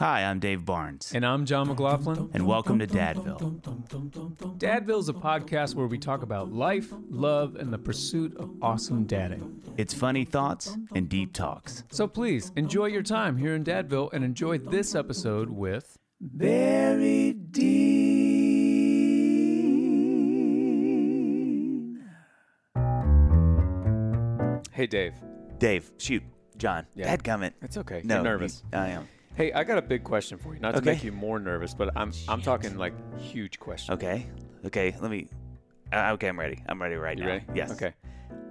Hi, I'm Dave Barnes, And I'm John McLaughlin. and welcome to Dadville. Dadville is a podcast where we talk about life, love, and the pursuit of awesome dadding. It's funny thoughts and deep talks. So please enjoy your time here in Dadville and enjoy this episode with Very deep. Hey, Dave. Dave, shoot, John. Yeah. Dadgummit. It's okay. No, You're nervous. you- I am. Hey, I got a big question for you. Not to Okay. make you more nervous, but I'm I'm talking like huge question. Okay. Okay. Let me. Uh, okay, I'm ready. I'm ready right You now. ready? Yes. Okay.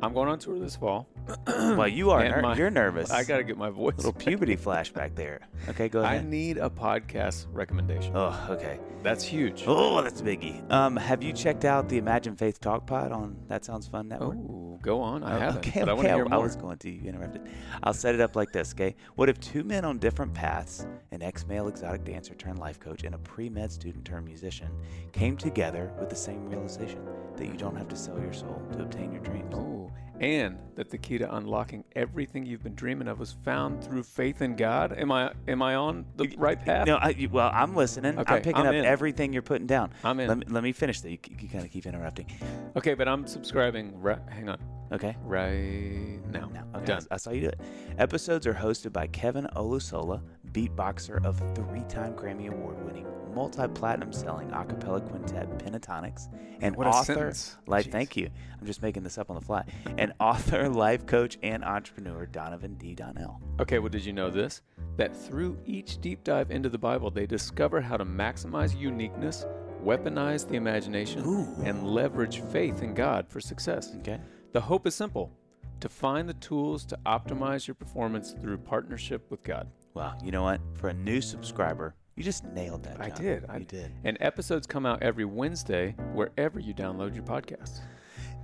I'm going on tour this fall. Well, you are. Ner- my- you're nervous. I got to get my voice. little puberty flashback there. Okay, go ahead. I need a podcast recommendation. oh, okay. That's huge. Oh, that's biggie. Um, have you checked out the Imagine Faith Talk Pod on That Sounds Fun Network? Oh, go on. I Oh, haven't. Okay, but I okay, hear I was going to. You interrupted. I'll set it up like this, okay? What if two men on different paths, an ex male exotic dancer turned life coach and a pre med student turned musician, came together with the same realization that you don't have to sell your soul to obtain your dreams? Oh, and that the key to unlocking everything you've been dreaming of was found through faith in God. Am I am I on the right path? No, I, well, I'm listening. Okay, I'm picking I'm up in. everything you're putting down. I'm in. Let me, let me finish that. You, you kind of keep interrupting. Okay, but I'm subscribing. Hang on. Okay? Right now. No, okay. Done. I saw you do it. Episodes are hosted by Kevin Olusola, beatboxer of three-time Grammy Award-winning, multi-platinum selling a cappella quintet Pentatonix, and what author. Life, Jeez. thank you. I'm just making this up on the fly. And author, life coach, and entrepreneur Donovan D. Donnell. Okay, well, did you know this? That through each deep dive into the Bible, they discover how to maximize uniqueness, weaponize the imagination, Ooh. and leverage faith in God for success. Okay. The hope is simple to find the tools to optimize your performance through partnership with God. Wow. You know what? For a new subscriber, you just nailed that. I did. I You did. And episodes come out every Wednesday wherever you download your podcast.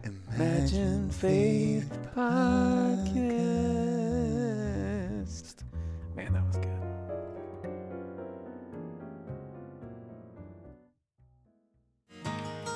Imagine Faith Podcast. Man, that was good.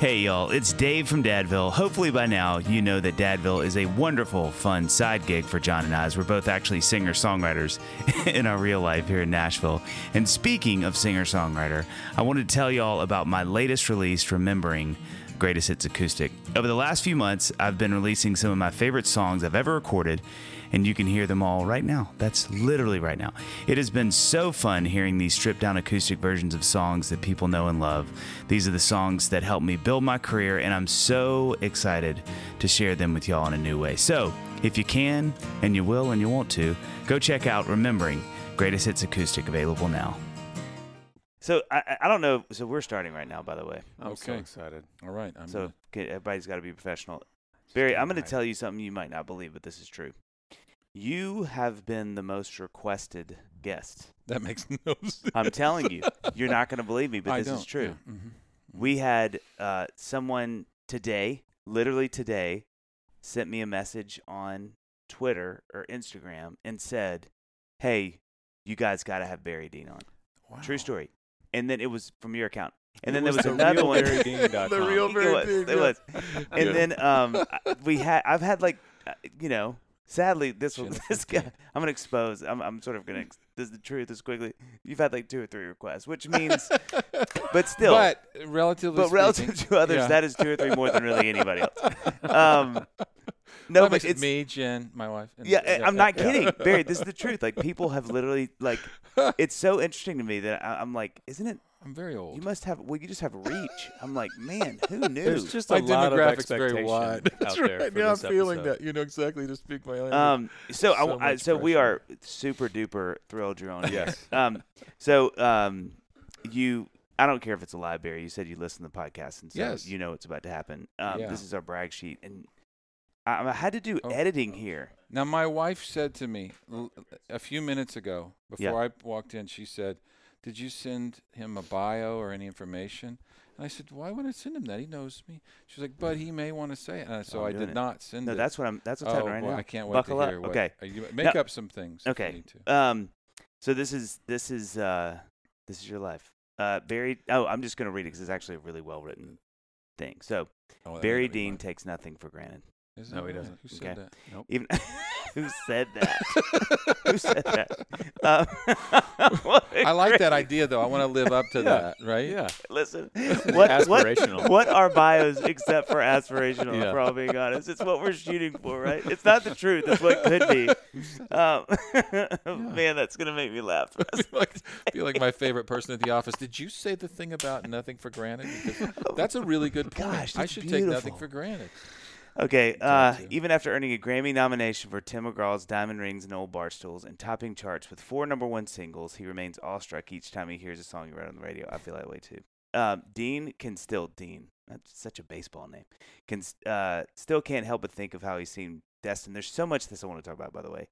Hey y'all, it's Dave from Dadville. Hopefully by now you know that Dadville is a wonderful, fun side gig for John and I, as we're both actually singer-songwriters in our real life here in Nashville. And speaking of singer-songwriter, I wanted to tell y'all about my latest release, Remembering Greatest Hits Acoustic. Over the last few months, I've been releasing some of my favorite songs I've ever recorded, and you can hear them all right now. That's literally right now. It has been so fun hearing these stripped down acoustic versions of songs that people know and love. These are the songs that helped me build my career, and I'm so excited to share them with y'all in a new way. So, if you can, and you will, and you want to, go check out Remembering Greatest Hits Acoustic available now. So, I, I don't know. So, we're starting right now, by the way. I'm so Okay. excited. All right. I'm So gonna- okay, everybody's got to be professional. Barry, I'm going to tell you something you might not believe, but this is true. You have been the most requested guest. that makes no sense. I'm telling you, you're not going to believe me, but I this is don't, true. yeah, mhm. We had uh, someone today, literally today, sent me a message on Twitter or Instagram and said, "Hey, you guys got to have Barry Dean on." True story. And then it was from your account. And It then there was the another real one. BarryDean.com. The real it Barry was. Dean, It yeah. was. And Yeah. then um, we had. I've had like, uh, you know, sadly this Jennifer this guy. I'm gonna expose. I'm I'm sort of gonna. Ex- this is the truth. This quickly. You've had like two or three requests, which means, but still, But relatively but relative speaking, to others, yeah. that is two or three more than really anybody else. Um, no, that but it's me, Jen, my wife. and- yeah, I- I'm not yeah. kidding, Barry. This is the truth. Like people have literally like, it's so interesting to me that I, I'm like, isn't it? I'm very old. You must have. Well, you just have reach. I'm like, man, who knew? There's just my a lot of demographic's very expectation wide. out That's there right. for yeah, this I'm feeling episode. that. You know exactly to speak my language. Um, so, So w- I- much so we are super duper thrilled you're on. here. Yes. Um. So, um, you. I don't care if it's a lie, Barry. You said you listen to the podcast, and so Yes. you know what's about to happen. Um, Yeah. This is our brag sheet, and I, I had to do Oh. editing here. Now, my wife said to me a few minutes ago, before Yeah. I walked in, she said, "Did you send him a bio or any information?" And I said, "Why would I send him that? He knows me." She's like, "But he may want to say it." And so Oh, I'm I did it. not send No, it. that's what I'm. That's what's oh, happening right well, now. I can't wait Buckle to up. hear what. Okay. you make up some things. Okay. Um. So this is this is uh this is your life. Uh, Barry. Oh, I'm just gonna read it because it's actually a really well written thing. So Oh, Barry Dean takes nothing for granted. Is No, he right? doesn't. Who said Okay. that? Nope. Even Who said that? Who said that? A I like great- that idea though. I want to live up to that, right? Yeah. Listen, what, Aspirational. What, what are bios except for aspirational? Yeah. For all being honest, it's what we're shooting for, right? It's not the truth. It's what could be. Um, Man, that's gonna make me laugh. I feel like, feel like my favorite person at the office. Did you say the thing about nothing for granted? Because that's a really good point. Gosh, I should take nothing for granted. Okay, uh, even after earning a Grammy nomination for Tim McGraw's Diamond Rings and Old Barstools and topping charts with four number one singles, he remains awestruck each time he hears a song he wrote on the radio. I feel that way too. Um, Dean can still Dean. That's such a baseball name. Can uh, still can't help but think of how he seemed destined. There's so much this I want to talk about, by the way.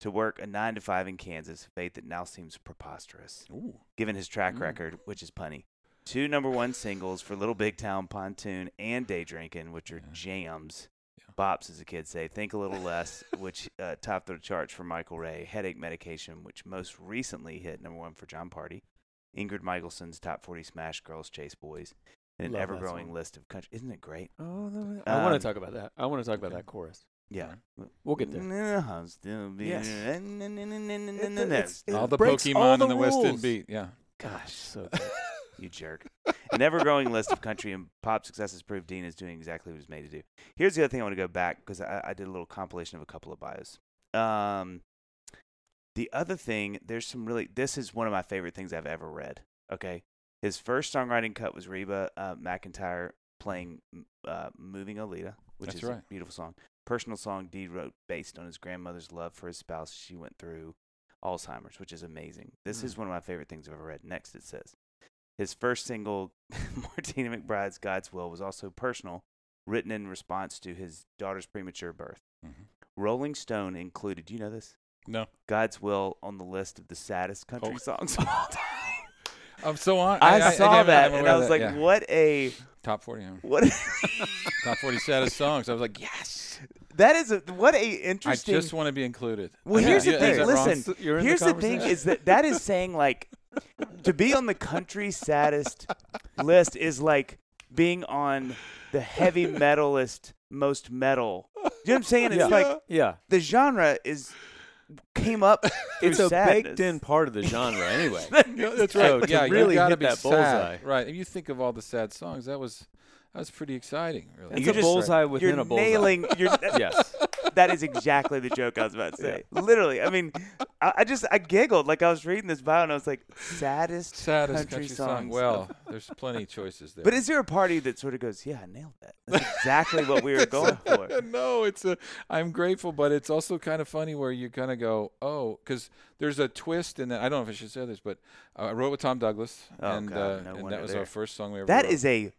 To work a nine to five in Kansas, fate that now seems preposterous Ooh. given his track Mm. record, which is punny. Two number one singles for Little Big Town Pontoon and Day Drinking, which are Yeah. jams. Yeah. Bops, as the kids say. Think a Little Less, which uh, topped the charts for Michael Ray. Headache Medication, which most recently hit number one for Jon Pardi. Ingrid Michaelson's Top 40 Smash Girls Chase Boys. And an Love that ever growing list of country. Isn't it great? Oh, no, I want Um, to talk about that. I want to talk about that chorus. Yeah. We'll get there. there. I'll still be Yes. there. All the all Pokemon the in the West End beat. Yeah. Gosh, So. You jerk. An ever growing list of country and pop successes prove Dean is doing exactly what he was made to do. Here's the other thing I want to go back because I, I did a little compilation of a couple of bios. Um, the other thing, there's some really, this is one of my favorite things I've ever read. Okay. His first songwriting cut was Reba uh, McEntire playing uh, Moving Oleta, which That's is a beautiful song. Personal song Dee wrote based on his grandmother's love for his spouse. She went through Alzheimer's, which is amazing. This Mm. is one of my favorite things I've ever read. Next, it says his first single, Martina McBride's God's Will, was also personal, written in response to his daughter's premature birth. Mhm. Rolling Stone included, do you know this? No. God's Will on the list of the saddest country Oh. songs of all time. I'm so on. I, saw I'm- that I'm and I was that, like, yeah. what a top 40. yeah. what top 40 saddest songs. I was like, yes. that is a what a interesting I just want to be included. Well, I- here's the thing. is that wrong? Listen, You're in the here's the, thing is that that is saying like to be on the country saddest list is like being on the heavy metalist most metal. Do you know what I'm saying? It's Yeah. like Yeah. the genre is came up. It's a baked in part of the genre anyway. Yeah, that's So right. to yeah, really you gotta hit be that sad. bullseye. Right. And you think of all the sad songs. That was that was pretty exciting. Really. It's You're a just- bullseye within You're a bullseye. nailing. You're, yes. that is exactly the joke I was about to say. Literally, I mean, I, I just I giggled like I was reading this bio and I was like, saddest, saddest country, country, song. songs. Well, there's plenty of choices there. but is there a party that sort of goes, yeah, I nailed that. That's exactly what we were going for. no, it's a. I'm grateful, but it's also kind of funny where you kind of go, oh, because there's a twist in that. I don't know if I should say this, but uh, I wrote with Tom Douglas, Oh, and, God, uh, no and that was there. our first song we ever. That wrote. is a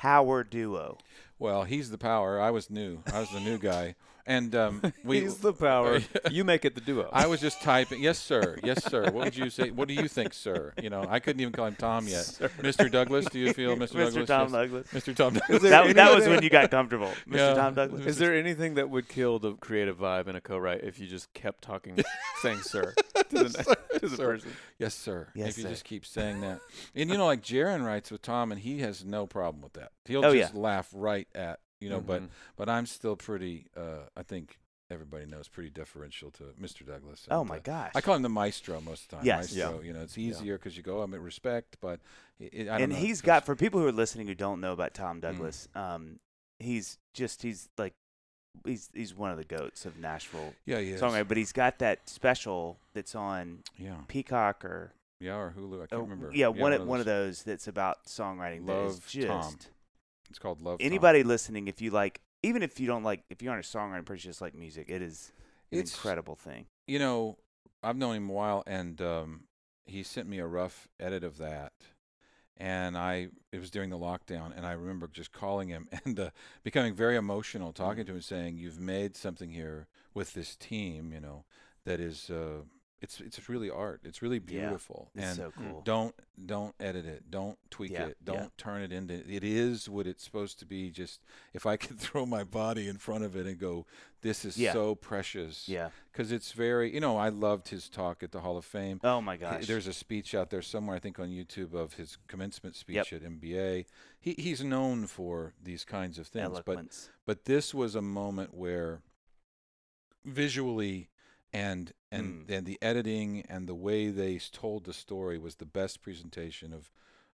power duo. well, he's the power. I was new. I was the new guy, and um, we. He's the power. you make it the duo. I was just typing, yes, sir, yes, sir. What would you say? What do you think, sir? You know, I couldn't even call him Tom yet. Mr. Douglas, do you feel, Mr. Douglas? Mr. Tom Yes. Douglas. Mr. Tom Douglas. there That, that was when you got comfortable, Mr. Yeah. Tom Douglas. Is there anything that would kill the creative vibe in a co-write if you just kept talking, saying "sir" to the, to the Sir. person? Yes, sir. Yes, if you sir. just keep saying that. and you know, like Jaron writes with Tom, and he has no problem with that. He'll Oh, just laugh right at you know. But Mhm. but I'm still pretty. Uh, I think everybody knows pretty deferential to Mr. Douglas. Oh and, my uh, gosh. I call him the maestro most of the time. Yes. Maestro. You know, it's easier because you go, I'm at respect, but it, it, I don't and know, he's got for people who are listening who don't know about Mm. Tom Douglas, um, he's just he's like he's he's one of the goats of Nashville yeah, he is. songwriter. But he's got that special that's on Yeah, Peacock or yeah, or Hulu. I can't oh, remember. yeah, one of of, one of those that's about songwriting. that is Love just Tom. It's called Love. Tom. anybody listening, if you like, even if you don't like, if you aren't a songwriter, but you just like music, it is an It's- incredible thing. you know, I've known him a while, and um, he sent me a rough edit of that, and I it was during the lockdown, and I remember just calling him and uh, becoming very emotional, talking to him, saying, "You've made something here with this team, you know, that is." Uh, it's it's really art. It's really beautiful. Yeah, It's and so cool. don't don't edit it don't tweak Yeah, it don't turn it into it is what it's supposed to be just if i could throw my body in front of it and go this is Yeah. so precious Yeah. because it's very you know i loved his talk at the hall of fame Oh my gosh. there's a speech out there somewhere i think on youtube of his commencement speech Yep. at mba he, he's known for these kinds of things but but this was a moment where visually and and Mm. and the editing and the way they told the story was the best presentation of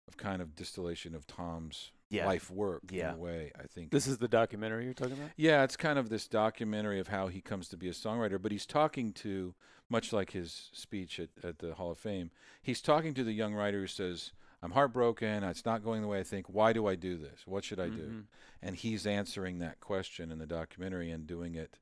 of kind of distillation of Tom's Yeah. life work Yeah. in a way. I think This is the documentary you're talking about. yeah, it's kind of this documentary of how he comes to be a songwriter, but he's talking to, much like his speech at, at the Hall of Fame, he's talking to the young writer who says, I'm heartbroken, it's not going the way I think, why do I do this? What should I do? Mhm. And he's answering that question in the documentary and doing it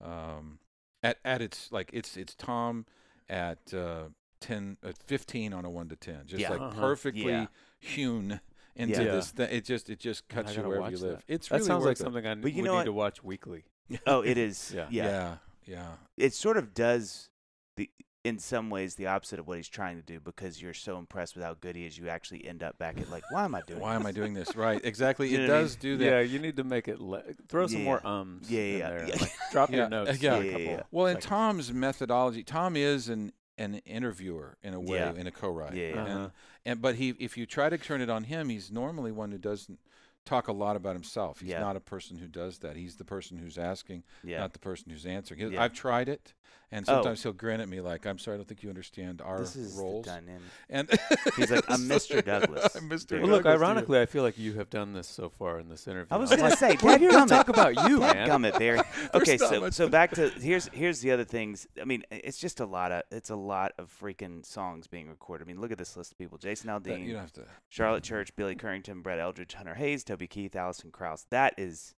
um, at, at its, like, it's, it's Tom at uh, 10, uh, 15 on a 1 to 10, just Yeah. like Uh-huh. perfectly Yeah. hewn into Yeah. this thing. It just, it just cuts you wherever you live. that. It's That really sounds like it. something I But you would know need what? to watch weekly. Oh, it is. Yeah. yeah. yeah, yeah. It sort of does the in some ways the opposite of what he's trying to do because you're so impressed with how good he is, you actually end up back at like, why am I doing? Why am I doing this? Right, exactly. You it know what I does do that. Yeah, you need to make it le- throw some Yeah, more ums. Yeah, in yeah, there. yeah. Like, drop Yeah, your notes. yeah. Yeah, yeah, yeah. Well, in. Tom's methodology, Tom is an an interviewer in a way, Yeah. in a co-write. Yeah, yeah. And, Uh-huh. and but he, if you try to turn it on him, he's normally one who doesn't talk a lot about himself. He's Yeah. not a person who does that. He's the person who's asking, Yeah. not the person who's answering. Yeah. I've tried it, and Oh. sometimes he'll grin at me like, "I'm sorry, I don't think you understand our this is roles." the and He's like, "I'm Mr. Douglas." I'm Mr. Well, Well, look, Douglas to you. ironically, I feel like you have done this so far in this interview. I was I'm gonna say, we're here to talk about you, man. Gummit, Barry. Okay, so so back to here's here's the other things. I mean, it's just a lot of it's a lot of freaking songs being recorded. I mean, look at this list of people: Jason That- Aldean, you don't have to. Charlotte Church, Billy Currington, Brett Eldredge, Hunter Hayes, Toby Keith, Alison Krauss. That is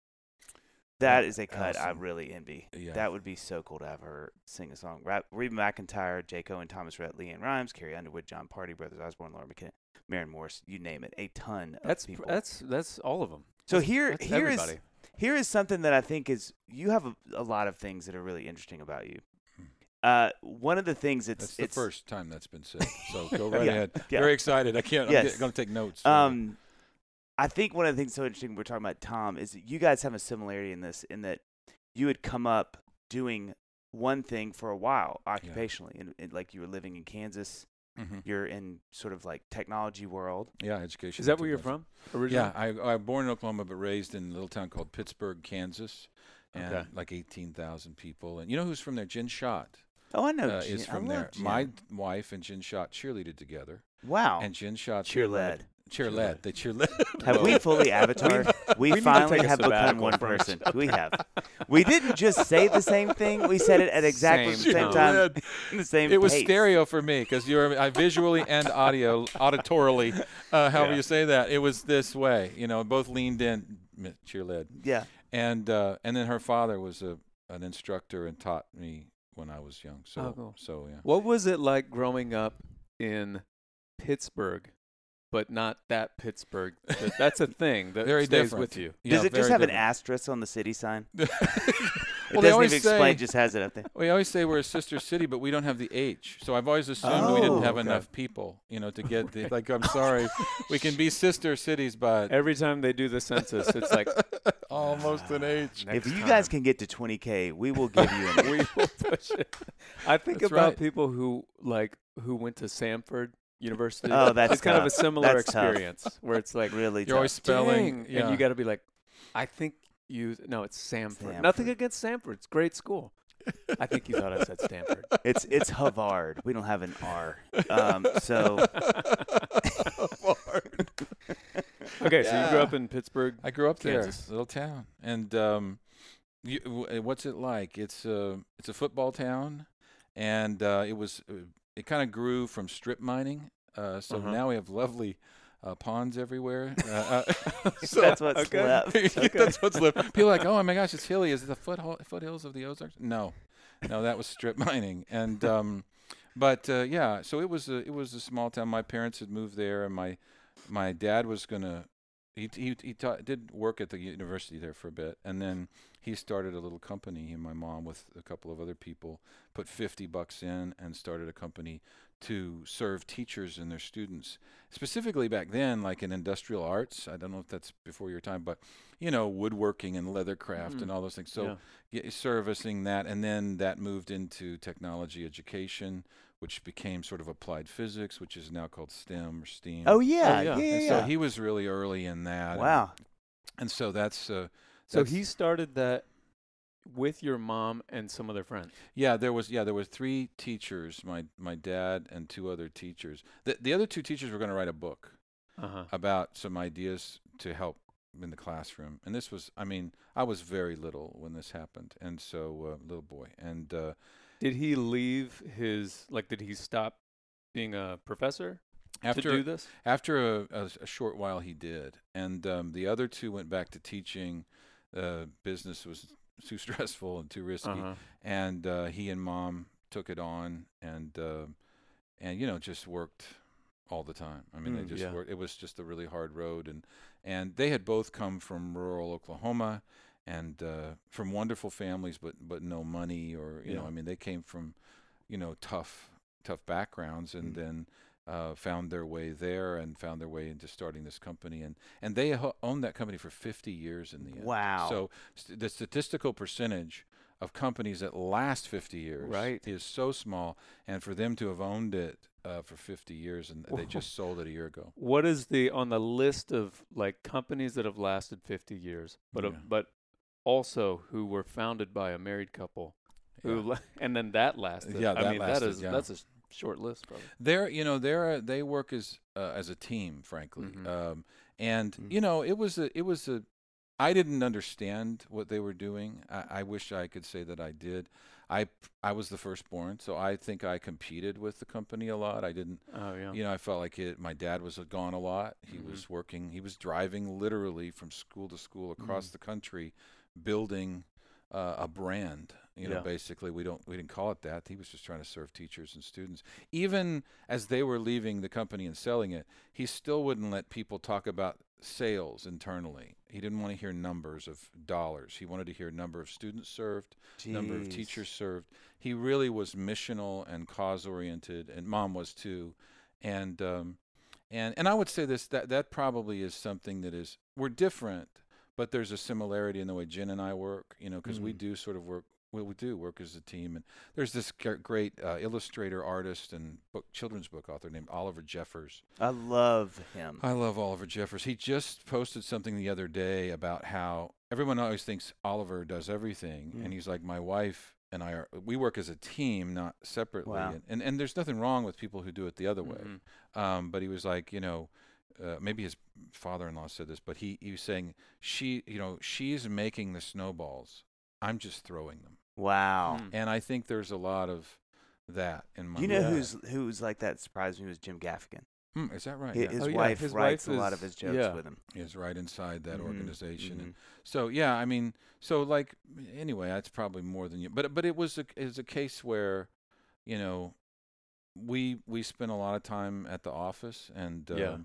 that is a cut I really envy. Yeah. That would be so cool to have her sing a song. Rap, Reba McEntire, Jake Owen, Thomas Rhett, LeAnn Rimes, Carrie Underwood, Jon Pardi, Brothers Osborne, Laura McKinnon, Maren Morris, you name it. A ton of That's people. that's that's all of them. so here That's here is, here is something that I think is you have a, a lot of things that are really interesting about you. Hmm. Uh, one of the things it's That's the it's first time that's been said. So go right Yeah, ahead. yeah. Very excited. I can't. Yes. I'm going to take notes. Um, I think one of the things so interesting we're talking about Tom is that you guys have a similarity in this in that you had come up doing one thing for a while occupationally, and, and like you were living in Kansas, Mhm. you're in sort of like technology world. Yeah, education. Is that where you're from originally? Yeah, I, I born in Oklahoma, but raised in a little town called Pittsburgh, Kansas, and Okay. like 18,000 people. And you know who's from there? Jen Schott Oh, I know. uh, Jen- is I from love there. Jen. My wife and Jen Schott cheerleaded together, wow. and Jen Schott Cheer led. Cheer Cheer led. led. Cheer led. Have we fully avatared? We, We finally have become one person. each We have. We didn't just say the same thing. We said it at exactly Same the same time, the same. It was pace. stereo for me because you're I visually and audio, auditorily, uh, however Yeah. you say that. It was this way. You know, both leaned in, m- cheer led. Yeah. and uh, and then her father was a an instructor and taught me when I was young. So Oh, cool. so yeah. What was it like growing up in Pittsburgh, but not that Pittsburgh? That- That's a thing that Very stays different. with you. Does Yeah, it just very have an asterisk on the city sign? It Well, they doesn't always even explain. say- Just has it up there. We always say we're a sister city, but we don't have the H. So I've always assumed we didn't Oh, have okay. enough people, you know, to get the like. I'm sorry, we can be sister cities, but Every time they do the census, it's like almost an H. if you time. guys can get to 20k, we will give you an. we will push it. I think That's about right. people who like who went to Samford University. Oh, that's it's kind of a similar That's tough. experience where it's like really You're always spelling, Dang, yeah. and you got to be like, I think you. No, it's Samford. Samford. Nothing against Samford. It's great school. I think you thought I said Stanford. It's it's Havard. We don't have an R. Um, so Okay, so you grew up in Pittsburgh. I grew up there, Kansas. little town, and um, you, w- what's it like? It's a it's a football town, and uh, it was uh, it kind of grew from strip mining. Uh, so Uh-huh. now we have lovely uh, ponds everywhere. Uh, uh, so- that's what's okay. left. That's what's left. People are like, oh my gosh, it's hilly. Is it the foot foothills of the Ozarks? No, no, that was strip mining. And um, but uh, yeah, so it was a it was a small town. My parents had moved there, and my my dad was gonna. He he he taught, did work at the university there for a bit, and then he started a little company. He and my mom, with a couple of other people, put fifty bucks in and started a company to serve teachers and their students. Specifically back then, like in industrial arts. I don't know if that's before your time, but you know, woodworking and leathercraft Mm. and all those things. So Yeah. yeah, servicing that, and then that moved into technology education, which became sort of applied physics, which is now called STEM or STEAM. Oh yeah, Oh, yeah. yeah, yeah. Yeah. so he was really early in that. and- wow. And, so that's uh, So that's- he started that with your mom and some other friends. Yeah, there was yeah there was three teachers, my my dad and two other teachers. The the other two teachers were going to write a book Uh huh. about some ideas to help in the classroom. And this was I mean, I was very little when this happened. And so uh, little boy. And uh Did he leave his like? Did he stop being a professor to after do this? after a, a, a short while he did. And um, the other two went back to teaching. Uh, business was too stressful and too risky. Uh huh. and uh, he and mom took it on and uh, and you know just worked all the time. I mean, Mm, they just yeah. worked. It was just a really hard road, and and they had both come from rural Oklahoma and uh, from wonderful families, but but no money or you know, I mean, they came from you know tough tough backgrounds, and Mm. then. Uh, found their way there and found their way into starting this company and and they ho- owned that company for 50 years in the end. Wow. So st- the statistical percentage of companies that last 50 years Right. is so small, and for them to have owned it uh, for 50 years and they just sold it a year ago. What is the on the list of like companies that have lasted 50 years, but uh, but also who were founded by a married couple, who Yeah. la- and then that lasted. Yeah, I mean lasted, that is yeah. that's a short list, probably. They're you know they're they work as uh, as a team, frankly, Mhm. um, and Mm. you know it was a it was a I didn't understand what they were doing. I, I wish I could say that I did. I I was the firstborn, so I think I competed with the company a lot. I didn't Oh yeah. You know, I felt like it, my dad was gone a lot. He Mhm. was working. He was driving literally from school to school across Mm. the country, building uh, a brand. You know, Yeah. basically, we don't we didn't call it that. He was just trying to serve teachers and students. Even as they were leaving the company and selling it, he still wouldn't let people talk about sales internally. He didn't want to hear numbers of dollars. He wanted to hear number of students served, number of teachers served. He really was missional and cause oriented, and mom was too. And um, and and I would say this that that probably is something that is we're different, but there's a similarity in the way Jen and I work. You know, because we Mm. do sort of work. Well, we do work as a team, and there's this gr- great uh, illustrator, artist, and book children's book author named Oliver Jeffers. I love him. I love Oliver Jeffers. He just posted something the other day about how everyone always thinks Oliver does everything, Mm. and he's like, my wife and I are we work as a team, not separately. Wow. And, and and there's nothing wrong with people who do it the other way. Mhm. Um, but he was like, you know, uh, maybe his father-in-law said this, but he he was saying she, you know, she's making the snowballs. I'm just throwing them, Wow. Mm. and I think there's a lot of that in my. You know Yeah. who's who's like that surprised me was Jim Gaffigan. Hmm, is that right? Hi- yeah. His Oh, yeah, wife his writes wife a lot is- of his jokes yeah. with him. is right inside that Mhm, organization. And mhm. so yeah, I mean, so like anyway, that's probably more than you. But but it was a it was a case where, you know, we we spent a lot of time at the office and um, Yeah.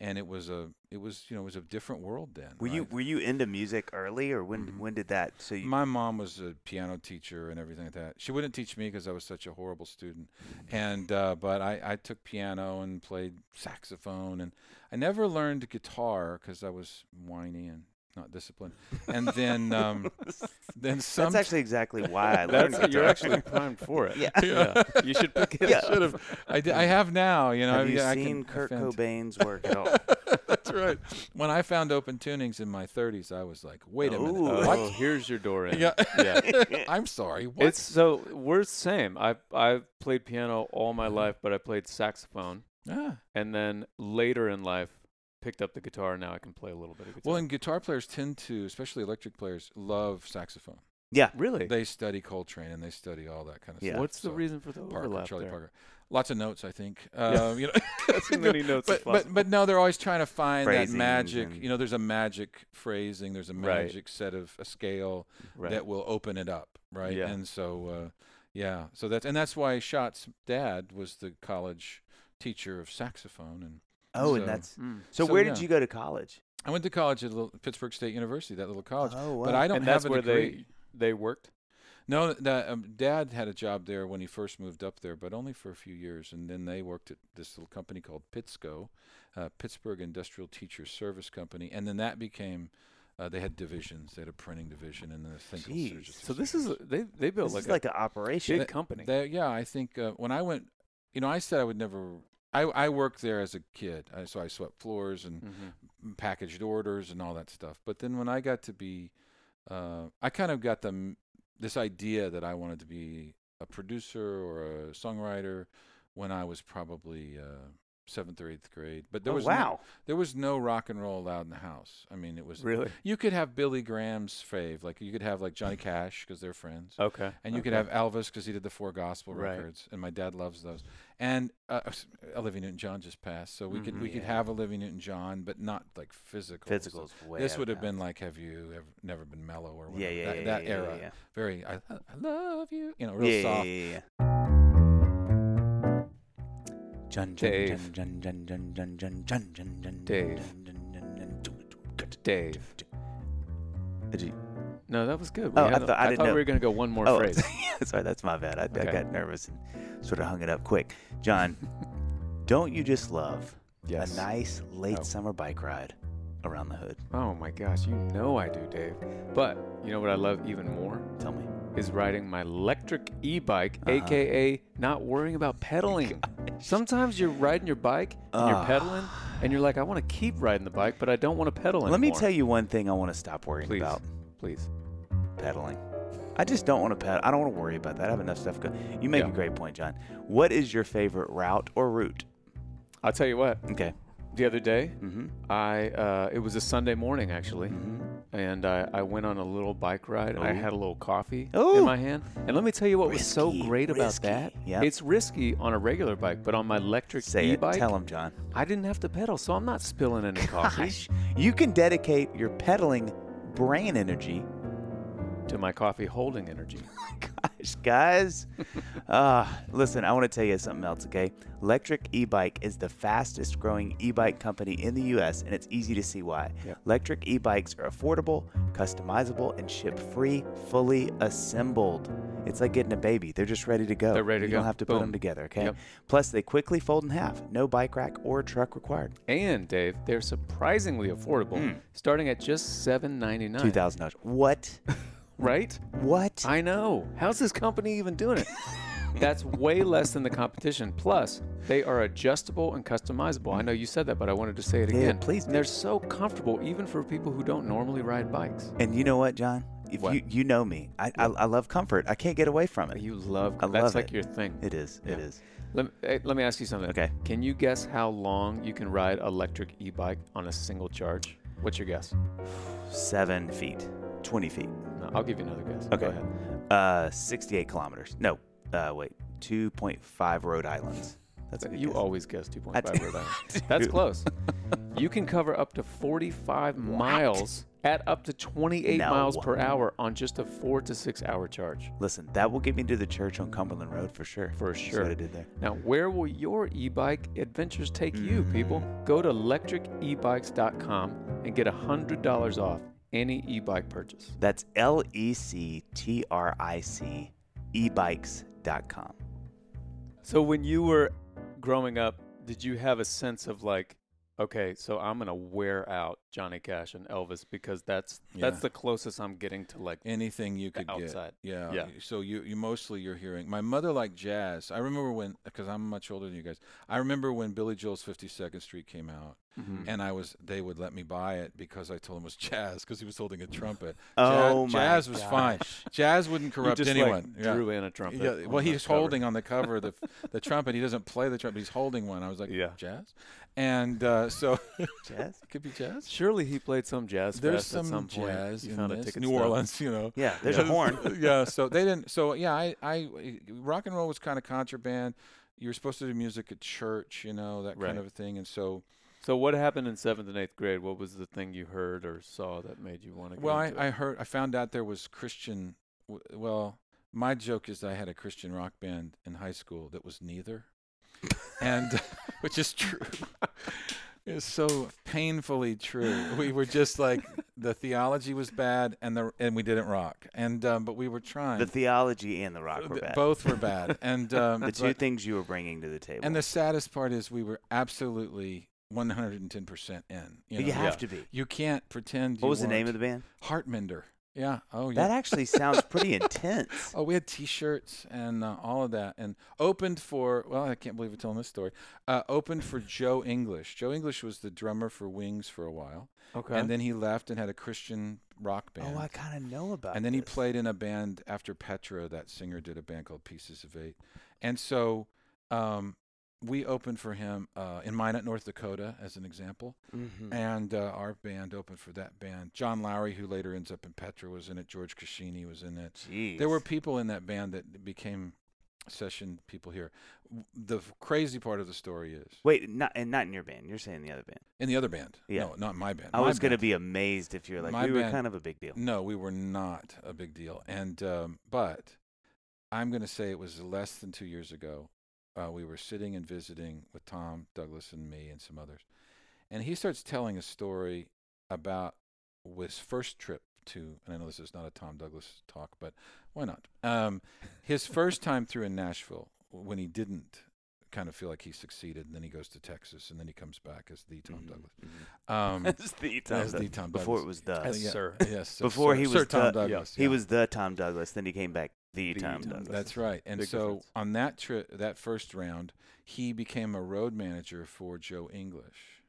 And it was a it was you know it was a different world then. Were you were you into music early, or when Mhm. when did that? So you, My mom was a piano teacher and everything like that. She wouldn't teach me because I was such a horrible student, and uh, but I, I took piano and played saxophone, and I never learned guitar because I was whiny and not disciplined. And then um, then some that's actually exactly why I learned. That's you're actually primed for it. Yeah. yeah. You should pick it Yeah. up. should have I, I have now you know Have I, you I seen can, Kurt Cobain's work at all? That's right. When I found open tunings in my 30s, I was like, wait a minute, Ooh. Oh, what? here's your door in. Yeah. Yeah. I'm sorry. What? It's so we're the same. I I've played piano all my life, but I played saxophone, ah. and then later in life picked up the guitar. And now I can play a little bit of guitar. Well, and guitar players tend to, especially electric players, love saxophone. Yeah. really, They study Coltrane and they study all that kind of Yeah. stuff. what's the reason for the Parker, overlap Charlie there? Parker. Lots of notes, I think. Yeah. Um, you know, As many notes but, but possible. but no, they're always trying to find that magic. You know, there's a magic phrasing. There's a Right. magic set of a scale Right. that will open it up, right? Yeah. And so, uh, yeah, so that's and that's why Shot's dad was the college teacher of saxophone, and Oh, So- and that's Mm. so. So, where yeah. did you go to college? I went to college at little, Pittsburgh State University, that little college. Oh, wow. But. I don't and have that's a where degree. they they worked. No, that um, Dad had a job there when he first moved up there, but only for a few years, and then they worked at this little company called Pitsco, uh, Pittsburgh Industrial Teacher Service Company, and then that became. Uh, they had divisions. They had a printing division and then a thing called Jeez. So this is a, they they built This like is a like an operation. big company. They, yeah, I think uh, when I went, you know, I said I would never. I I worked there as a kid, I, so I swept floors and Mhm. packaged orders and all that stuff. But then when I got to be, uh, I kind of got the this idea that I wanted to be a producer or a songwriter when I was probably uh, seventh or eighth grade. But there Oh, was no, wow. there was no rock and roll allowed in the house. I mean, it was Really? you could have Billy Graham's fave, like you could have like Johnny Cash because they're friends. Okay. And you could have Elvis because he did the four gospel Right. records, and my dad loves those. And uh, Olivia Newton-John just passed, so we could Mhm. we could Yeah. have Olivia Newton-John, but not like physical. Physical's way. this would have been like, have you ever never been mellow or whatever? Yeah, yeah, that, yeah, that yeah, era, Yeah, very. I, I love you, you know, yeah. real yeah, soft. Jun, Dave. jun, jun, jun, jun, jun. Dave. Did you- No, that was good. Oh, We I had a- thought- I didn't thought know. we were going to go one more Oh, phrase. sorry, that's my bad. I, I got nervous and sort of hung it up quick. John, don't you just love Yes. a nice late Oh. summer bike ride around the hood? Oh my gosh, you know I do, Dave. But you know what I love even more Tell me. Is riding my electric e-bike, Uh-huh. aka not worrying about pedaling. Sometimes you're riding your bike and you're Ah. pedaling, and you're like, I want to keep riding the bike, but I don't want to pedal anymore. Let me tell you one thing I want to stop worrying Please. about please. pedaling. I just don't want to pedal. I don't want to worry about that. I have enough stuff going. You make Yeah. a great point, John. What is your favorite route or route? I'll tell you what. Okay. The other day, Mm-hmm. I uh, it was a Sunday morning actually, Mm-hmm. and I, I went on a little bike ride. I had a little coffee Ooh. in my hand, and let me tell you what was so Risky, great about that. Yep. It's risky on a regular bike, but on my electric Say e-bike, it. Tell him, John. I didn't have to pedal, so I'm not spilling any coffee you can dedicate your pedaling brain energy. to my coffee holding energy. Gosh, guys. uh, listen, I want to tell you something else, okay? Lectric e bike is the fastest growing e bike company in the U.S., and it's easy to see why. Yep. Lectric e bikes are affordable, customizable, and ship free, fully assembled. It's like getting a baby. They're just ready to go. They're ready to you go. don't have to put them together, okay? Yep. Plus, they quickly fold in half. No bike rack or truck required. And Dave, they're surprisingly affordable, Mm. starting at just seven ninety nine. $2,000. What? Right? What? I know. How's this company even doing it? That's way less than the competition. Plus, they are adjustable and customizable. I know you said that, but I wanted to say it again. Yeah, please And they're so comfortable, even for people who don't normally ride bikes. And you know what, John? If What? you you know me, I, I I love comfort. I can't get away from it. You love. I that's love like it. your thing. It is. It Yeah. is. Let me, let me ask you something. Okay. Can you guess how long you can ride Lectric e-bike on a single charge? What's your guess? Seven feet, twenty feet. No, I'll give you another guess. Okay. Go ahead. Uh, sixty-eight kilometers. No, uh, wait, two point five Rhode Islands. That's a good You guess. always guess 2.5 I. Rhode Island. That's close. You can cover up to 45 miles at up to 28 No. miles per hour on just a four to six hour charge. Listen, that will get me to the church on Cumberland Road for sure. For See sure. what I did there. Now, where will your e-bike adventures take you, people? Mm. Go to lectricebikes.com and get $100 off any e-bike purchase. That's L E C T R I C ebikes.com. So when you were growing up, did you have a sense of like, okay, so I'm gonna wear out Johnny Cash and Elvis because that's that's the closest I'm getting to like anything you could outside. get. Yeah. Yeah. So you you mostly you're hearing. My mother liked jazz. I remember when because I'm much older than you guys. I remember when Billy Joel's 52nd Street came out, Mhm. and I was they would let me buy it because I told him it was jazz because he was holding a trumpet. Oh jazz, my jazz was fine. Jazz wouldn't You corrupt just anyone. like yeah. drew in a trumpet. Yeah, on well, the he's cover. holding on the cover the the trumpet. He doesn't play the trumpet. He's holding one. I was like, Yeah. jazz, and uh, so Jazz? could be jazz. Surely he played some jazz There's some, some point. jazz you in found a this. ticket New. Orleans, you know. Yeah, there's Yeah. a horn. yeah, so they didn't. So yeah, I, I, rock and roll was kind of contraband. You were supposed to do music at church, you know, that Right. kind of a thing. And so, So what happened in seventh and eighth grade? What was the thing you heard or saw that made you want to? well, I, I heard, I found out there was Christian. w- Well, my joke is I had a Christian rock band in high school that was neither, and which is true. It's so painfully true. We were just like the theology was bad, and the and we didn't rock, and um, but we were trying. The theology and the rock were bad. Both were bad, and um, the two but- things you were bringing to the table. And the saddest part is we were absolutely 110% in. You, know? you have Yeah. to be. You can't pretend. What you was the name of the band? Heartmender. Yeah. Oh, yeah. That actually sounds pretty intense. Oh, we had T-shirts and uh, all of that, and opened for. Well, I can't believe we're telling this story. Uh, opened for Joe English. Joe English was the drummer for Wings for a while, okay. and then he left and had a Christian rock band. Oh, I kind of know about. and then he played in a band after Petra. That singer did a band called Pieces of Eight, and so um, we opened for him uh, in Minot, North Dakota, as an example. Mhm. And uh, our band opened for that band. John Lawry, who later ends up in Petra, was in it. George Cassini was in it. Jeez. There were people in that band that became session people here. The f- crazy part of the story is Wait, not and not in your band. You're saying the other band. in the other band. Yeah. No, not my band. I My was gonna be amazed if you're like My we were kind of a big deal. No, we were not a big deal. And um, but I'm going to say it was less than two years ago. Uh, we were sitting and visiting with Tom Douglas and me and some others, and he starts telling a story about his first trip to. And I know this is not a Tom Douglas talk, but why not? Um, his first time through in Nashville when he didn't kind of feel like he succeeded, and then he goes to Texas, and then he comes back as the Tom Mhm, Douglas. mhm. Um, That's the Tom as the Douglas. Tom Before it was the. As yeah, Sir. Yes. Before Sir- he Sir was Tom the- Douglas. He yeah. was the Tom Douglas. Then he came back the, The Tom Tom Douglas. That's right. And Big so difference. on that trip, that first round, he became a road manager for Joe English.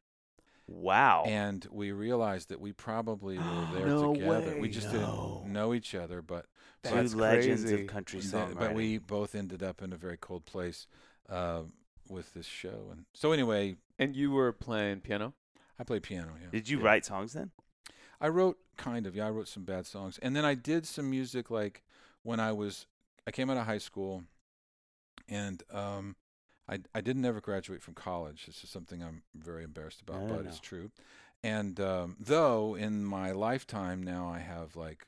wow. And we realized that we probably were there No together. We just No. didn't know each other, but Two That's legends crazy. of country th- songwriting. but we both ended up in a very cold place uh, with this show. And so anyway, And you were playing piano? I played piano. Yeah. Did you Yeah. write songs then? I wrote kind of, yeah, I wrote some bad songs. And then I did some music like when I was I came out of high school and um I I didn't ever graduate from college. This is something I'm very embarrassed about, but it's true. And um though in my lifetime now I have like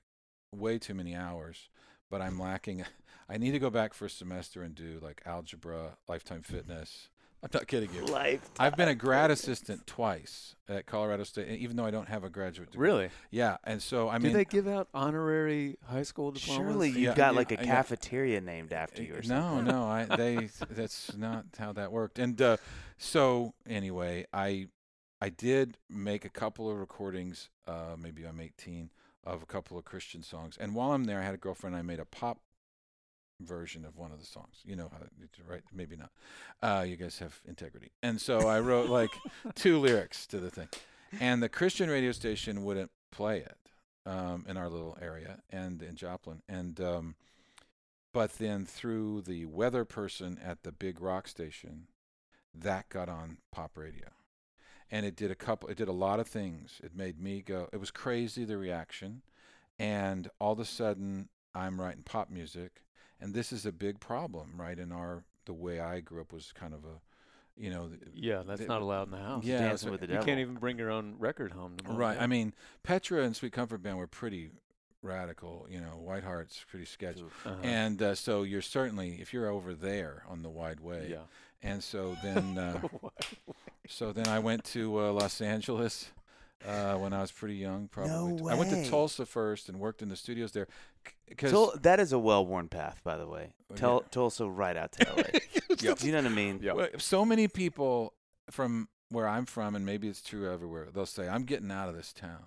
way too many hours, but I'm lacking I need to go back for a semester and do like algebra, lifetime fitness. I'm not kidding you. Life. I've been a grad assistant twice at Colorado State, even though I don't have a graduate degree. Really? Yeah, and so I Do mean, do they give out honorary high school diplomas? Surely you've Yeah, got yeah, like a cafeteria named after you or no, something. no, I they that's not how that worked. And uh, so anyway, I I did make a couple of recordings. Uh, maybe I'm 18 of a couple of Christian songs. And while I'm there, I had a girlfriend. I made a pop version of one of the songs. You know how right? Maybe not. Uh, you guys have integrity. And so I wrote like two lyrics to the thing, and the Christian radio station wouldn't play it um, in our little area and in Joplin. And um, but then through the weather person at the big rock station, that got on pop radio. And it did a couple it did a lot of things. It made me go it was crazy the reaction. And all of a sudden I'm writing pop music and this is a big problem, right? In our the way I grew up was kind of a you know th- Yeah, that's Th- not allowed in the house. Yeah, Dancing so with the You devil. can't even bring your own record home. to Right. I mean, Petra and Sweet Comfort Band were pretty radical. You know, White Heart's pretty sketchy. Uh-huh. And uh, so you're certainly, if you're over there on the wide way, yeah. and so then, uh, so then I went to uh, Los Angeles uh, when I was pretty young. Probably, No I went to. Tulsa first and worked in the studios there. Because Tul- that is a well-worn path, by the way. Tul- yeah. Tulsa right out to LA. Yeah. Do you know what I mean? Yeah. Well, so many people from where I'm from, and maybe it's true everywhere, they'll say, I'm getting out of this town.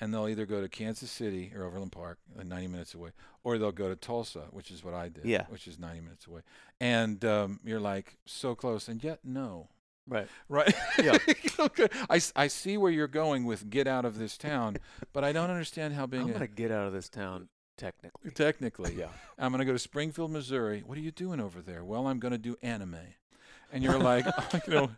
And they'll either go to Kansas City or Overland Park, 90 minutes away, or they'll go to Tulsa, which is what I did, Yeah. which is 90 minutes away. And um, you're like, so close, and yet no. Right. Right? Yeah. okay. I, I see where you're going with get out of this town, but I don't understand how being I'm going to get out of this town. Technically. technically. Yeah. I'm going to go to Springfield, Missouri. What are you doing over there? Well, I'm going to do anime. And you're like, oh, you know,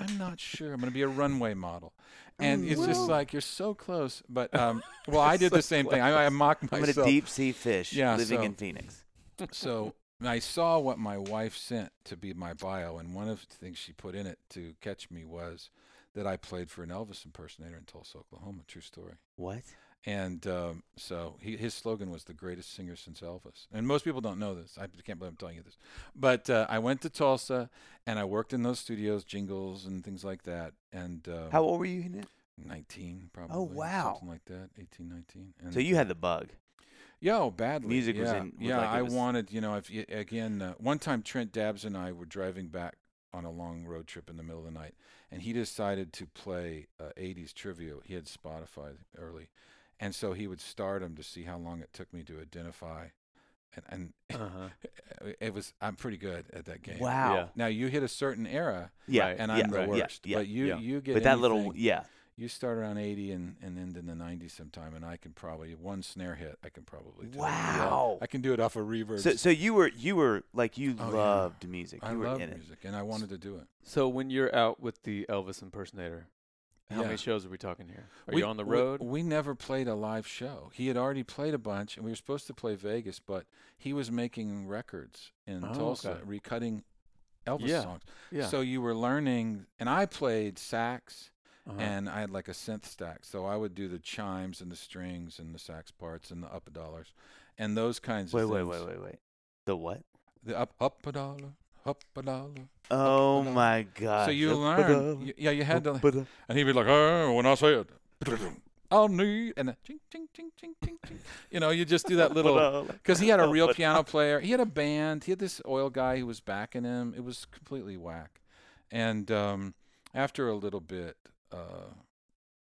I'm not sure. I'm going to be a runway model. And it's just like, you're so close. But, um, well, I did the So same thing. I, I mocked myself. I'm a deep sea fish Yeah, living so- in Phoenix. so I saw what my wife sent to be my bio. And one of the things she put in it to catch me was that I played for an Elvis impersonator in Tulsa, Oklahoma. True story. What? And um, so he, his slogan was the greatest singer since Elvis. And most people don't know this. I can't believe I'm telling you this. But uh, I went to Tulsa and I worked in those studios, jingles and things like that. And uh, How old were you? Nick? 19 probably. Oh, wow. Something like that. 18, 19. And, So you had the bug. Yeah, oh, badly. Music was yeah. in- was Yeah, like I was- wanted, you know, if you, again, uh, one time Trent Dabbs and I were driving back on a long road trip in the middle of the night, and he decided to play uh, 80s trivia. He had Spotify early, and so he would start them to see how long it took me to identify. And, and Uh-huh. it was, I'm pretty good at that game. Wow. Yeah. Now you hit a certain era, Yeah. And I'm the yeah, worst. yeah, But you, yeah. you get But that little, yeah. You start around 80 and, and end in the 90s sometime, and I can probably one snare hit. I can probably do it. Yeah, Wow. I can do it off of reverb. So, so you were you were like you Oh, yeah. loved music. I You were love in it. music, and I wanted to do it. So when you're out with the Elvis impersonator, how Yeah. many shows are we talking here? Are we, you on the we- road? We, never played a live show. He had already played a bunch, and we were supposed to play Vegas, but he was making records in Oh, Tulsa, okay. recutting Elvis Yeah. songs. yeah. So you were learning, and I played sax, Uh-huh. and I had like a synth stack. So I would do the chimes and the strings and the sax parts and the up a dollars, and those kinds Wait, of wait, things. wait, wait, wait. The what? The up up a dollar, up a dollar. Oh my god. so you learn, yeah, you had to. And he'd be like, oh, when I say it, I'll need, and then ching, ching, ching, ching, ching, ching. You know, you just do that little, because he had a real piano player. He had a band. He had this oil guy who was backing him. It was completely whack. And um, after a little bit, uh,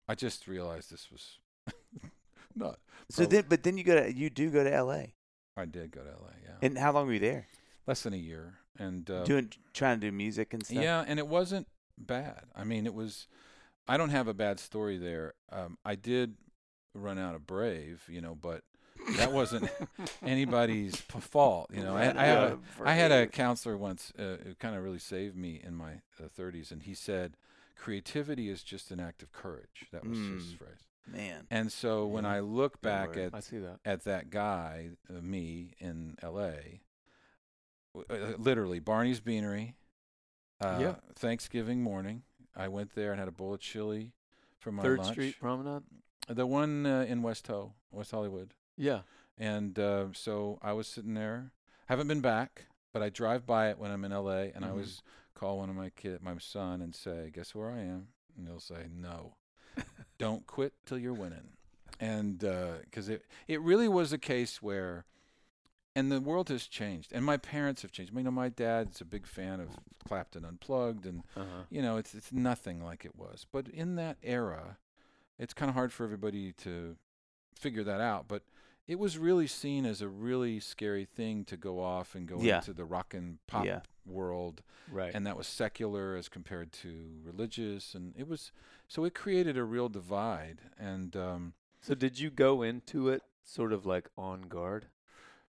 I just realized this was not. So probably- then, but then you go to you do go to L.A. I did go to LA, yeah. And how long were you there? Less than a year. And uh, Doing trying to do music and stuff. Yeah, and it wasn't bad. I mean, it was. I don't have a bad story there. Um, I did run out of Brave, you know, but that wasn't anybody's fault. You know, I, I, have a, I had a counselor once uh, who kind of really saved me in my uh, 30s, and he said, "Creativity is just an act of courage." That was his Mm. phrase. man. And so when I look Good back word. at I see that. at that guy, uh, me in L.A. Uh, literally, Barney's Beanery. Uh, Yeah. Thanksgiving morning, I went there and had a bowl of chili for my Third lunch. Street Promenade. the one uh, in West Ho, West Hollywood. Yeah. And uh, so I was sitting there. Haven't been back, but I drive by it when I'm in L.A. and I Mhm. Call one of my kid, my son, and say, "Guess where I am?" And he'll say, "No, don't quit till you're winning." And because it it really was a case where, and the world has changed, and my parents have changed. I mean, you know, my dad's a big fan of Clapton Unplugged, and Uh-huh. you know, it's it's nothing like it was. But in that era, it's kind of hard for everybody to figure that out. But it was really seen as a really scary thing to go off and go Yeah. into the rock and pop Yeah. world, Right. and that was secular as compared to religious, and it was so it created a real divide. And um, so did you go into it sort of like on guard?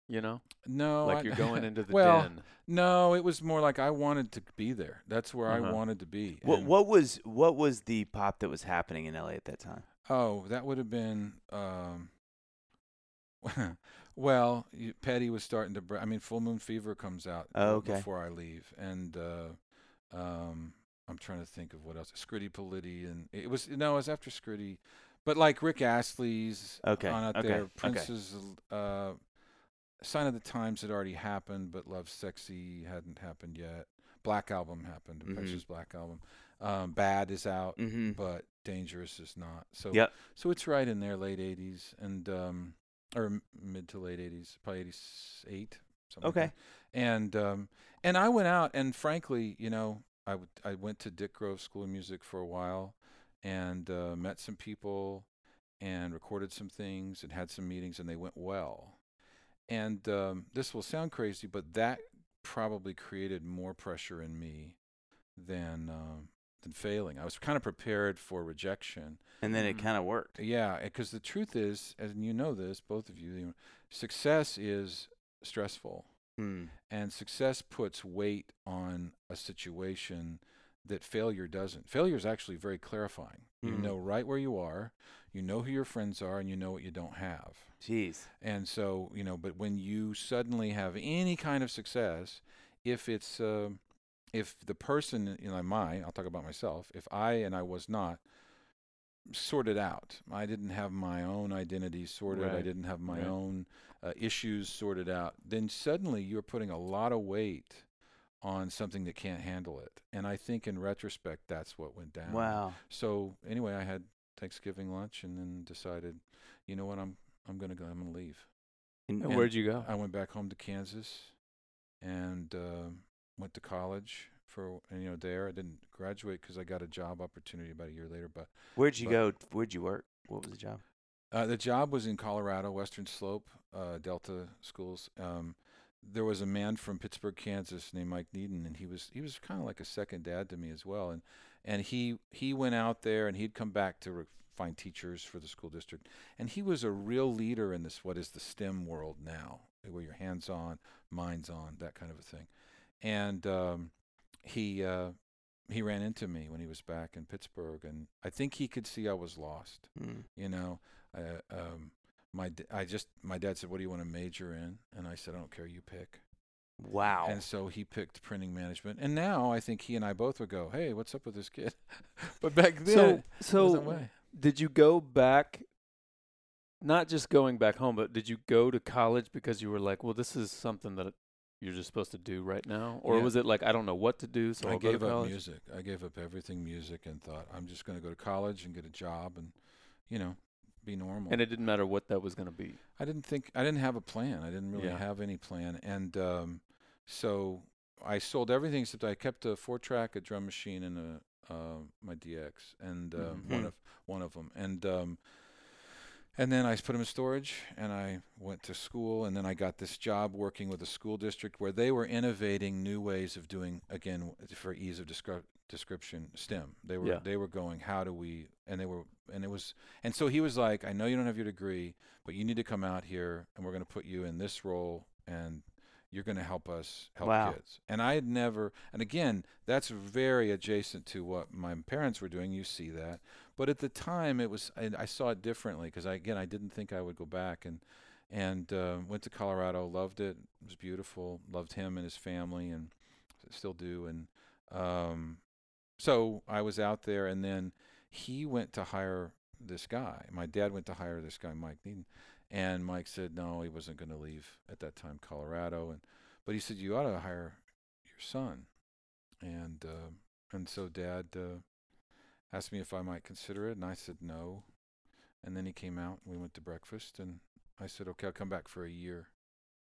You know, no, like I- you're going into the well, den. No, it was more like I wanted to be there. That's where Uh-huh. I wanted to be. What what was what was the pop that was happening in L.A. at that time? Oh, that would have been. Um, well, you, Petty was starting to. Br- I mean, Full Moon Fever comes out Oh, okay. before I leave, and uh, um, I'm trying to think of what else. Scritti Politti, and it was no, it was after Scritti, but like Rick Astley's Okay, on out okay, there. okay. Prince's uh, Sign of the Times had already happened, but Lovesexy hadn't happened yet. Black Album happened, Mhm. Depeche's Black Album. Um, Bad is out Mm-hmm. but dangerous is not. So Yep. so it's right in there, late '80s and um, or mid to late '80s, probably '88. Something like Okay. that. and um, and I went out, and frankly, you know, I I went to Dick Grove School of Music for a while, and uh, met some people, and recorded some things, and had some meetings, and they went well. And um, this will sound crazy, but that probably created more pressure in me than um, than failing. I was kind of prepared for rejection. And then it Mhm. kind of worked. Yeah, because the truth is, and you know this, both of you, you know, success is stressful, Hmm. and success puts weight on a situation that failure doesn't. Failure is actually very clarifying. You Mhm. know right where you are, you know who your friends are, and you know what you don't have. Jeez. And so, you know, but when you suddenly have any kind of success, if it's, uh, if the person, you know, mine, I'll talk about myself, if I and I was not sorted out, I didn't have my own identity sorted, I didn't have my Right. own uh, issues sorted out, then suddenly you're putting a lot of weight on something that can't handle it. And I think in retrospect, that's what went down. Wow. So anyway, I had Thanksgiving lunch and then decided, you know what, I'm I'm gonna go. I'm gonna leave. And and where'd you go? I went back home to Kansas, and uh, went to college for you know there. I didn't graduate because I got a job opportunity about a year later. But where'd you but- go? Where'd you work? What was the job? uh, the job was in Colorado, Western Slope, uh, Delta schools. Um, there was a man from Pittsburgh, Kansas, named Mike Needon, and he was he was kind of like a second dad to me as well. And and he he went out there and he'd come back to re- find teachers for the school district, and he was a real leader in this what is the STEM world now, where your hands on, minds on, that kind of a thing. And um, he uh, he ran into me when he was back in Pittsburgh, and I think he could see I was lost. Mm. You know, uh, um, my I just my dad said, "What do you want to major in?" And I said, "I don't care, you pick." Wow. And so he picked printing management, and now I think he and I both would go, "Hey, what's up with this kid?" but back then, So it was that so did you go back? Not just going back home, but did you go to college because you were like, well, this is something that you're just supposed to do right now, or Yeah. was it like I don't know what to do, so I I'll go gave to up college? music. I gave up everything music, and thought I'm just going to go to college and get a job, and you know, be normal. And it didn't matter what that was going to be. I didn't think I didn't have a plan. I didn't really Yeah. have any plan, and um, so I sold everything except I kept a four track, a drum machine, and a uh, my DX, and um, Mhm. one of one of them, and um, and then I put them in storage, and I went to school, and then I got this job working with a school district where they were innovating new ways of doing again for ease of descri- description STEM. They were Yeah. they were going how do we and they were and it was and so he was like I know you don't have your degree but you need to come out here and we're going to put you in this role and you're going to help us help Wow. kids. And I had never and again that's very adjacent to what my parents were doing. You see that. But at the time it was I, I saw it differently because I again I didn't think I would go back and and uh, went to Colorado, loved it. It was beautiful. Loved him and his family and still do and um so I was out there and then he went to hire this guy. My dad went to hire this guy, Mike Needon, and Mike said no, he wasn't going to leave at that time, Colorado, and but he said you ought to hire your son, and uh, and so Dad uh, asked me if I might consider it, and I said no, and then he came out, and we went to breakfast, and I said okay, I'll come back for a year,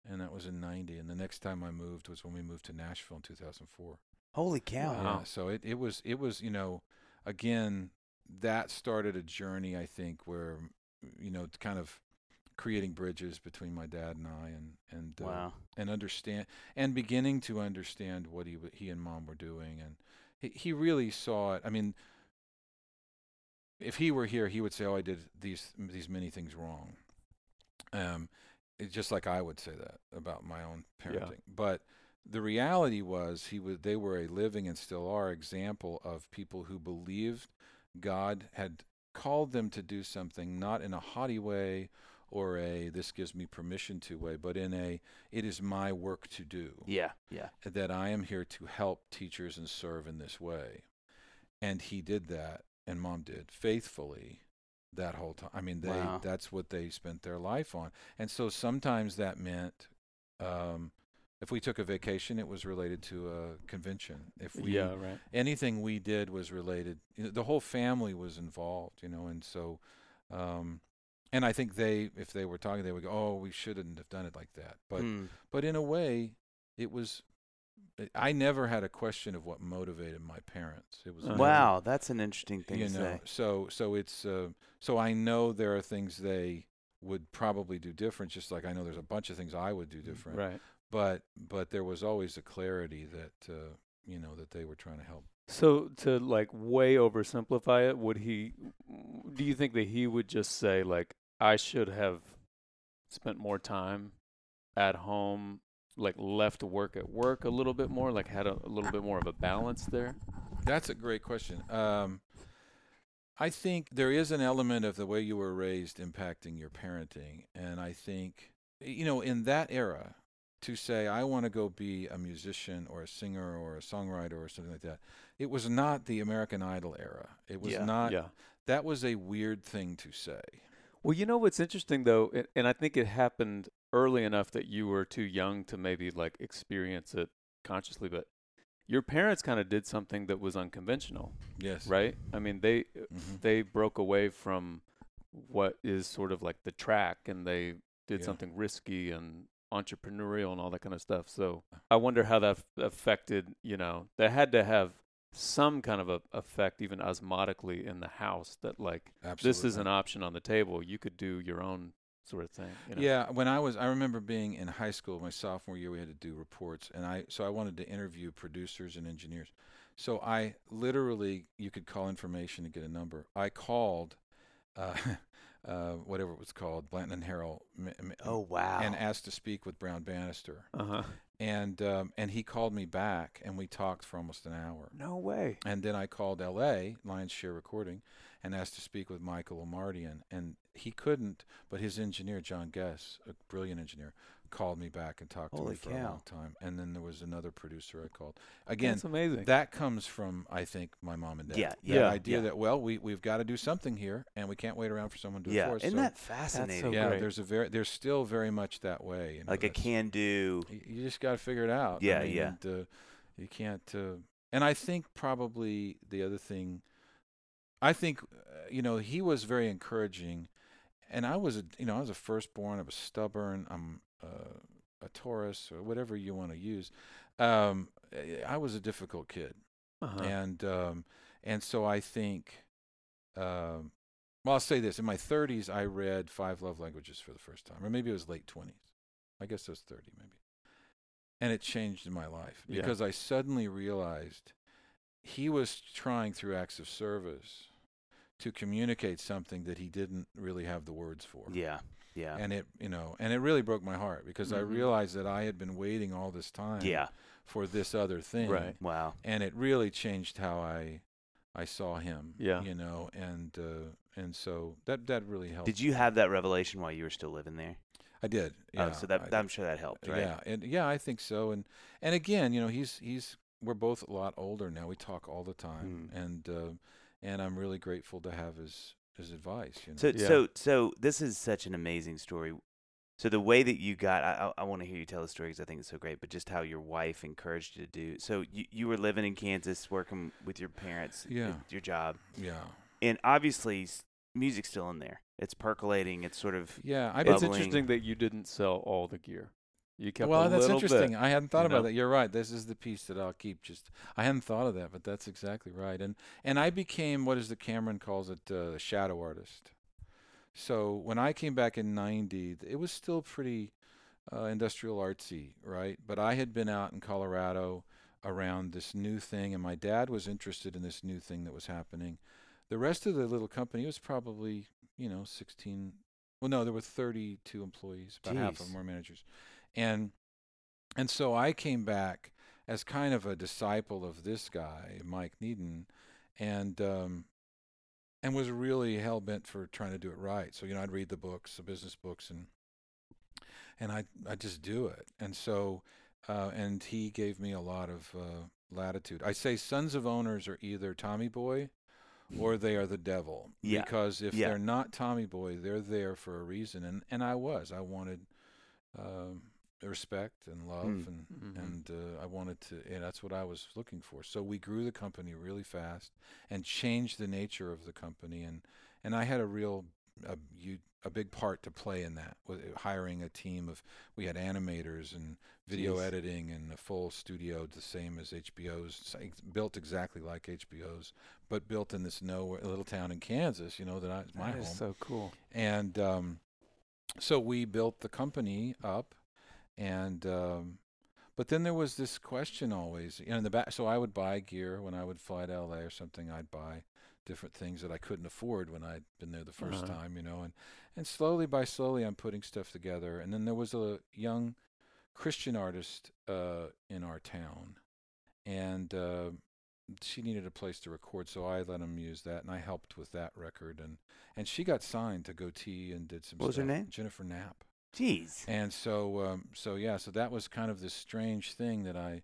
and that was in '90, and the next time I moved was when we moved to Nashville in 2004. Holy cow. Wow. Yeah, so it, it was it was you know again that started a journey I think where you know kind of creating bridges between my dad and I and and uh, Wow. and understand and beginning to understand what he he and mom were doing and he, he really saw it I mean if he were here he would say oh I did these these many things wrong um it's just like I would say that about my own Yeah. parenting but the reality was he was they were a living and still are example of people who believed God had called them to do something not in a haughty way or a this gives me permission to way but in a it is my work to do Yeah. Yeah. that I am here to help teachers and serve in this way and he did that and mom did faithfully that whole time I mean they Wow. that's what they spent their life on and so sometimes that meant um if we took a vacation, it was related to a convention. If we yeah, right. anything we did was related, you know, the whole family was involved, you know, and so, um, and I think they, if they were talking, they would go, "Oh, we shouldn't have done it like that." But Hmm. but in a way, it was. I never had a question of what motivated my parents. It was Uh-huh. Wow, that's an interesting thing you to know say. so so it's uh, so i know there are things they would probably do different just like i know there's a bunch of things i would do different Right. but but there was always a clarity that uh, you know that they were trying to help So to like way oversimplify it, would he? Do you think that he would just say like, I should have spent more time at home, like left work at work a little bit more, like had a, a little bit more of a balance there? that's a great question um, i think there is an element of the way you were raised impacting your parenting and i think you know in that era to say i want to go be a musician or a singer or a songwriter or something like that it was not the american idol era it was Yeah. not yeah. that was a weird thing to say Well, you know what's interesting though, and, and I think it happened early enough that you were too young to maybe like experience it consciously, but your parents kind of did something that was unconventional, yes right? I mean, they Mhm. they broke away from what is sort of like the track and they did Yeah. something risky and entrepreneurial and all that kind of stuff. So I wonder how that affected, you know, they had to have some kind of a effect even osmotically in the house that like Absolutely. this is an option on the table. You could do your own sort of thing. You know? Yeah, when I was, I remember being in high school, my sophomore year, we had to do reports, and I, so I wanted to interview producers and engineers. So I literally, you could call information to get a number. I called, uh, uh, whatever it was called, Blanton and Harrell, Oh wow. and asked to speak with Brown Bannister, Uh huh. and um, and he called me back, and we talked for almost an hour. no way. And then I called L.A. Lions Share Recording and asked to speak with Michael Omartian, and he couldn't. But his engineer, John Guess, a brilliant engineer, called me back and talked to me for a long time. And then there was another producer I called. Again, That's amazing. that comes from I think my mom and dad. Yeah, That yeah, idea yeah. that well, we we've got to do something here, and we can't wait around for someone to do it Yeah. for us. Isn't So, that fascinating? yeah, great. there's a very there's still very much that way. you know, like a can do. y- you just got to figure it out. I Yeah, mean, yeah. And, uh, you can't. Uh, and I think probably the other thing, I think, uh, you know, he was very encouraging, and I was, a, you know, I was a firstborn. I was stubborn. I'm uh, a Taurus or whatever you want to use. Um, I- was a difficult kid, uh-huh. and um, and so I think. Um, well, I'll say this: in my 30s, I read Five Love Languages for the first time, or maybe it was late 20s. I guess it was 30, maybe. And it changed my life Yeah. because I suddenly realized he was trying through acts of service to communicate something that he didn't really have the words for. Yeah. Yeah. And it, you know, and it really broke my heart because I Mhm. realized that I had been waiting all this time yeah. for this other thing Right. Wow. and it really changed how I I saw him. Yeah. you know, and uh, and so that that really helped. Did you have that revelation while you were still living there? I did. Yeah, oh, so that I- I'm sure that helped, right? Yeah, and yeah, I think so. And and again, you know, he's he's we're both a lot older now. We talk all the time, Hmm. and uh, and I'm really grateful to have his his advice. You know. So Yeah. so so this is such an amazing story. So the way that you got, I I, I want to hear you tell the story because I think it's so great. But just how your wife encouraged you to do. So you you were living in Kansas, working with your parents, Yeah. your job, yeah, and obviously music's still in there. It's percolating. It's sort of yeah. I it's interesting that you didn't sell all the gear. You kept well, that's interesting. Bit. I hadn't thought you about know? that. You're right. This is the piece that I'll keep. Just I hadn't thought of that, but that's exactly right. And and I became what is the Cameron calls it, uh, a shadow artist. So when I came back in '90, it was still pretty uh, industrial artsy, right? But I had been out in Colorado around this new thing, and my dad was interested in this new thing that was happening. The rest of the little company was probably, you know, 16. Well, no, there were 32 employees. About half of Jeez. them were managers, and and so I came back as kind of a disciple of this guy, Mike Needon, and um, and was really hell bent for trying to do it right. So you know, I'd read the books, the business books, and and I I just do it. And so uh, and he gave me a lot of uh, latitude. I say sons of owners are either Tommy Boy or they are the devil. Yeah. Because if Yeah. they're not Tommy Boy, they're there for a reason. And and I was. I wanted um, respect and love Mm. and Mhm. and uh, I wanted to and that's what I was looking for. So we grew the company really fast and changed the nature of the company and and I had a real a, you, a big part to play in that with hiring a team of we had animators and video Jeez. editing and a full studio the same as HBO's built exactly like HBO's but built in this nowhere little town in Kansas you know that I, it's my That is home so cool. and um, so we built the company up and um, but then there was this question always you know in the back so i would buy gear when i would fly to la or something i'd buy different things that i couldn't afford when i'd been there the 1st Uh-huh. time you know and and slowly by slowly i'm putting stuff together and then there was a young christian artist uh, in our town and uh, she needed a place to record, so I let him use that, and I helped with that record, and and she got signed to Gotee and did some. What was her name? Jennifer Knapp. Jeez. And so, um, so yeah, so that was kind of this strange thing that I,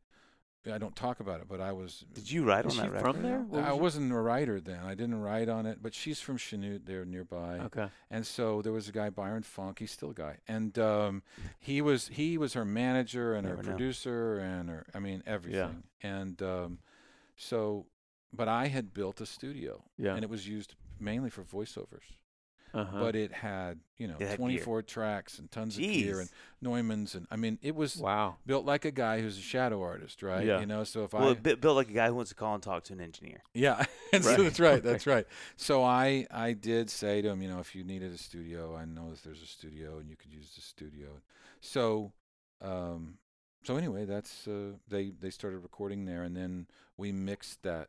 I don't talk about it, but I was. Did you write on she that from record? there? What I was you- wasn't a writer then. I didn't write on it, but she's from Chanute, there nearby. Okay. And so there was a guy, Byron Funk. He's still a guy, and um, he was he was her manager and her Never know. producer and her, I mean everything. Yeah. And um, so, but I had built a studio, Yeah. and it was used mainly for voiceovers. Uh-huh. but it had you know It had gear. 24 tracks and tons of gear and Neumann's and I mean it was wow. built like a guy who's a shadow artist, right? Yeah. You know, so if Well, I bu- built like a guy who wants to call and talk to an engineer. yeah, and so that's right, that's right. So I I did say to him, you know, if you needed a studio, I know that there's a studio and you could use the studio. So um so anyway, that's uh, they they started recording there and then we mixed that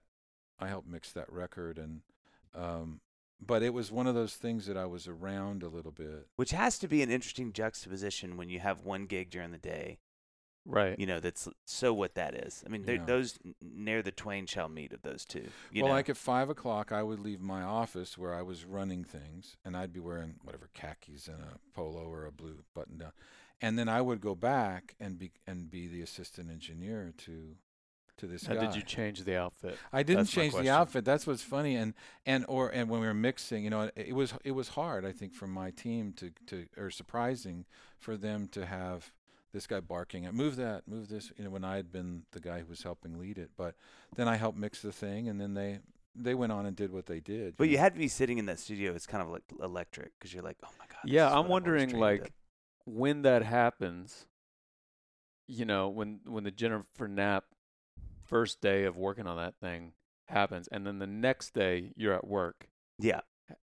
I helped mix that record and um but it was one of those things that I was around a little bit. Which has to be an interesting juxtaposition when you have one gig during the day. Right. You know, that's so what that is. I mean, Yeah. those near the twain shall meet of those two. You well, know? like at five o'clock, I would leave my office where I was running things, and I'd be wearing whatever khakis and a polo or a blue button down, and then I would go back and be and be the assistant engineer to to this Now, guy. did you change the outfit? I didn't That's change the outfit. That's what's funny, and and or and when we were mixing, you know, it, it was it was hard. I think for my team to to or surprising for them to have this guy barking at move that, move this. You know, when I had been the guy who was helping lead it, but then I helped mix the thing, and then they they went on and did what they did. but you had to be sitting in that studio. It's kind of like electric because you're like, oh my god. Yeah, I'm what I've always wondering, like, of." when that happens, you know, when when the Jennifer Knapp first day of working on that thing happens, and then the next day you're at work. yeah,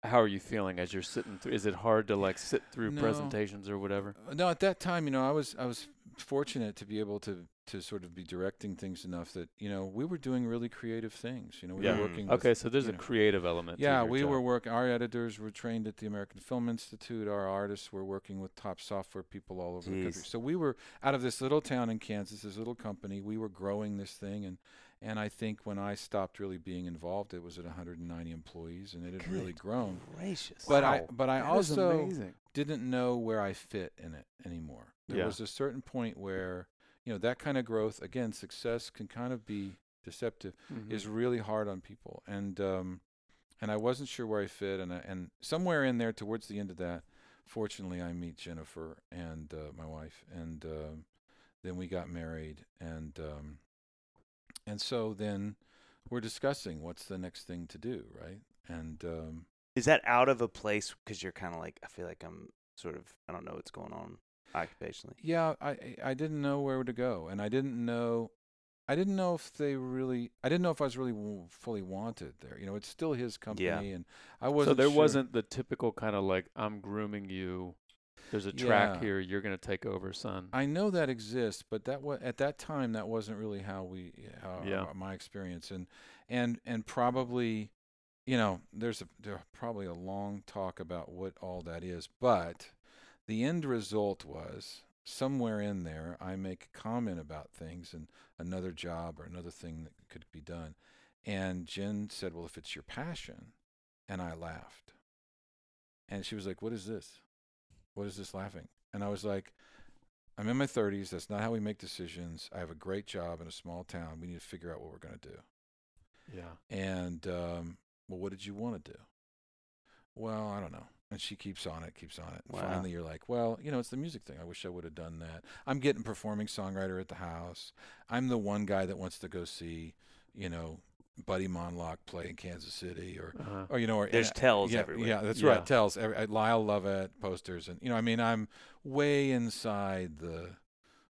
How are you feeling as you're sitting through? Is it hard to like sit through No. presentations or whatever? No, at that time, you know, I was I was fortunate to be able to to sort of be directing things enough that you know we were doing really creative things. You know, we Yeah. were Mm. working. with, Okay, so there's a know, creative element. to Yeah, your we job. were working. Our editors were trained at the American Film Institute. Our artists were working with top software people all over the country. So we were out of this little town in Kansas, this little company. We were growing this thing, and and I think when I stopped really being involved, it was at 190 employees, and it had really grown. gracious. But I but I That is also didn't know where I fit in it anymore. There Yeah. was a certain point where, you know, that kind of growth, again, success can kind of be deceptive, Mhm. is really hard on people. And um and I wasn't sure where I fit and I, and somewhere in there towards the end of that, fortunately I meet Jennifer and uh, my wife and um then we got married and um and so then we're discussing what's the next thing to do, right? And um is that out of a place because you're kind of like I feel like I'm sort of I don't know what's going on occupationally. Yeah, I I- I didn't know where to go, and I didn't know, I didn't know if they really, I didn't know if I was really w- fully wanted there. You know, it's still his company, and I wasn't. So there sure. wasn't the typical kind of like I'm grooming you. There's a track Yeah. here. You're gonna take over, son. I know that exists, but that was at that time that wasn't really how we, how Yeah. our- my experience, and and and probably, you know, there's a there probably a long talk about what all that is, but the end result was somewhere in there I make a comment about things and another job or another thing that could be done, and Jen said, "Well, if it's your passion," and I laughed, and she was like, "What is this? What is this laughing?" And I was like. I'm in my 30s. That's not how we make decisions. I have a great job in a small town. We need to figure out what we're going to do. yeah. And, um, well, what did you want to do? Well, I don't know. And she keeps on it, keeps on it. And Wow. Finally, you're like, well, you know, it's the music thing. I wish I would have done that. I'm getting performing songwriter at the house. I'm the one guy that wants to go see, you know, Buddy Mondlock play in Kansas City or, Uh-huh. or you know, or There's and- tells yeah, everywhere. Yeah, that's Yeah. right. Tells. Every, uh, Lyle Lovett posters, and you know, I mean, I'm way inside the.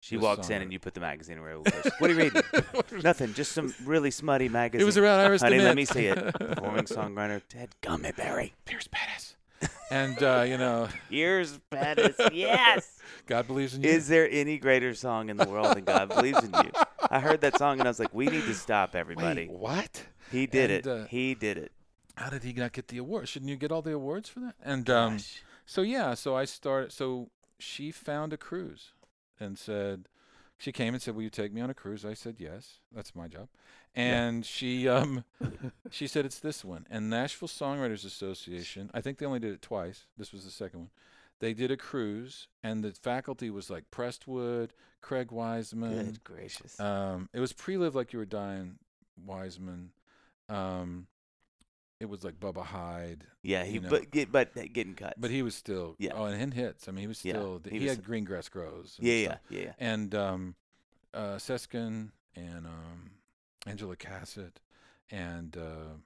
She the walks in and you put the magazine away. What are you reading? Nothing. Just some really smutty magazine. It was around Iris Honey, let me see it. Performing songwriter Ted Gummerberry. Pierce Pettis. And uh, you know, Ears Pettis. Yes. God believes in you. Is there any greater song in the world than God Believes in You? I heard that song and I was like, we need to stop everybody. Wait, what? he did and, it. uh, he did it. How did he not get the award? Shouldn't you get all the awards for that? And um, so yeah, so I started. So she found a cruise and said, she came and said, "Will you take me on a cruise?" I said, "Yes, that's my job." And she um, she said, "It's this one." And Nashville Songwriters Association, I think they only did it twice. This was the second one. They did a cruise, and the faculty was like Prestwood, Craig Wiseman, Good gracious. Um, it was pre-live like you were dying, Wiseman. Um, it was like Bubba Hyde, yeah, he you know. but get, but getting cuts. but he was still Yeah. Oh, and in hits. I mean, he was Yeah, still he he, was- had Green Grass Grows. yeah, yeah, yeah, yeah. And um, uh, Seskin and um, Angela Kaset and uh,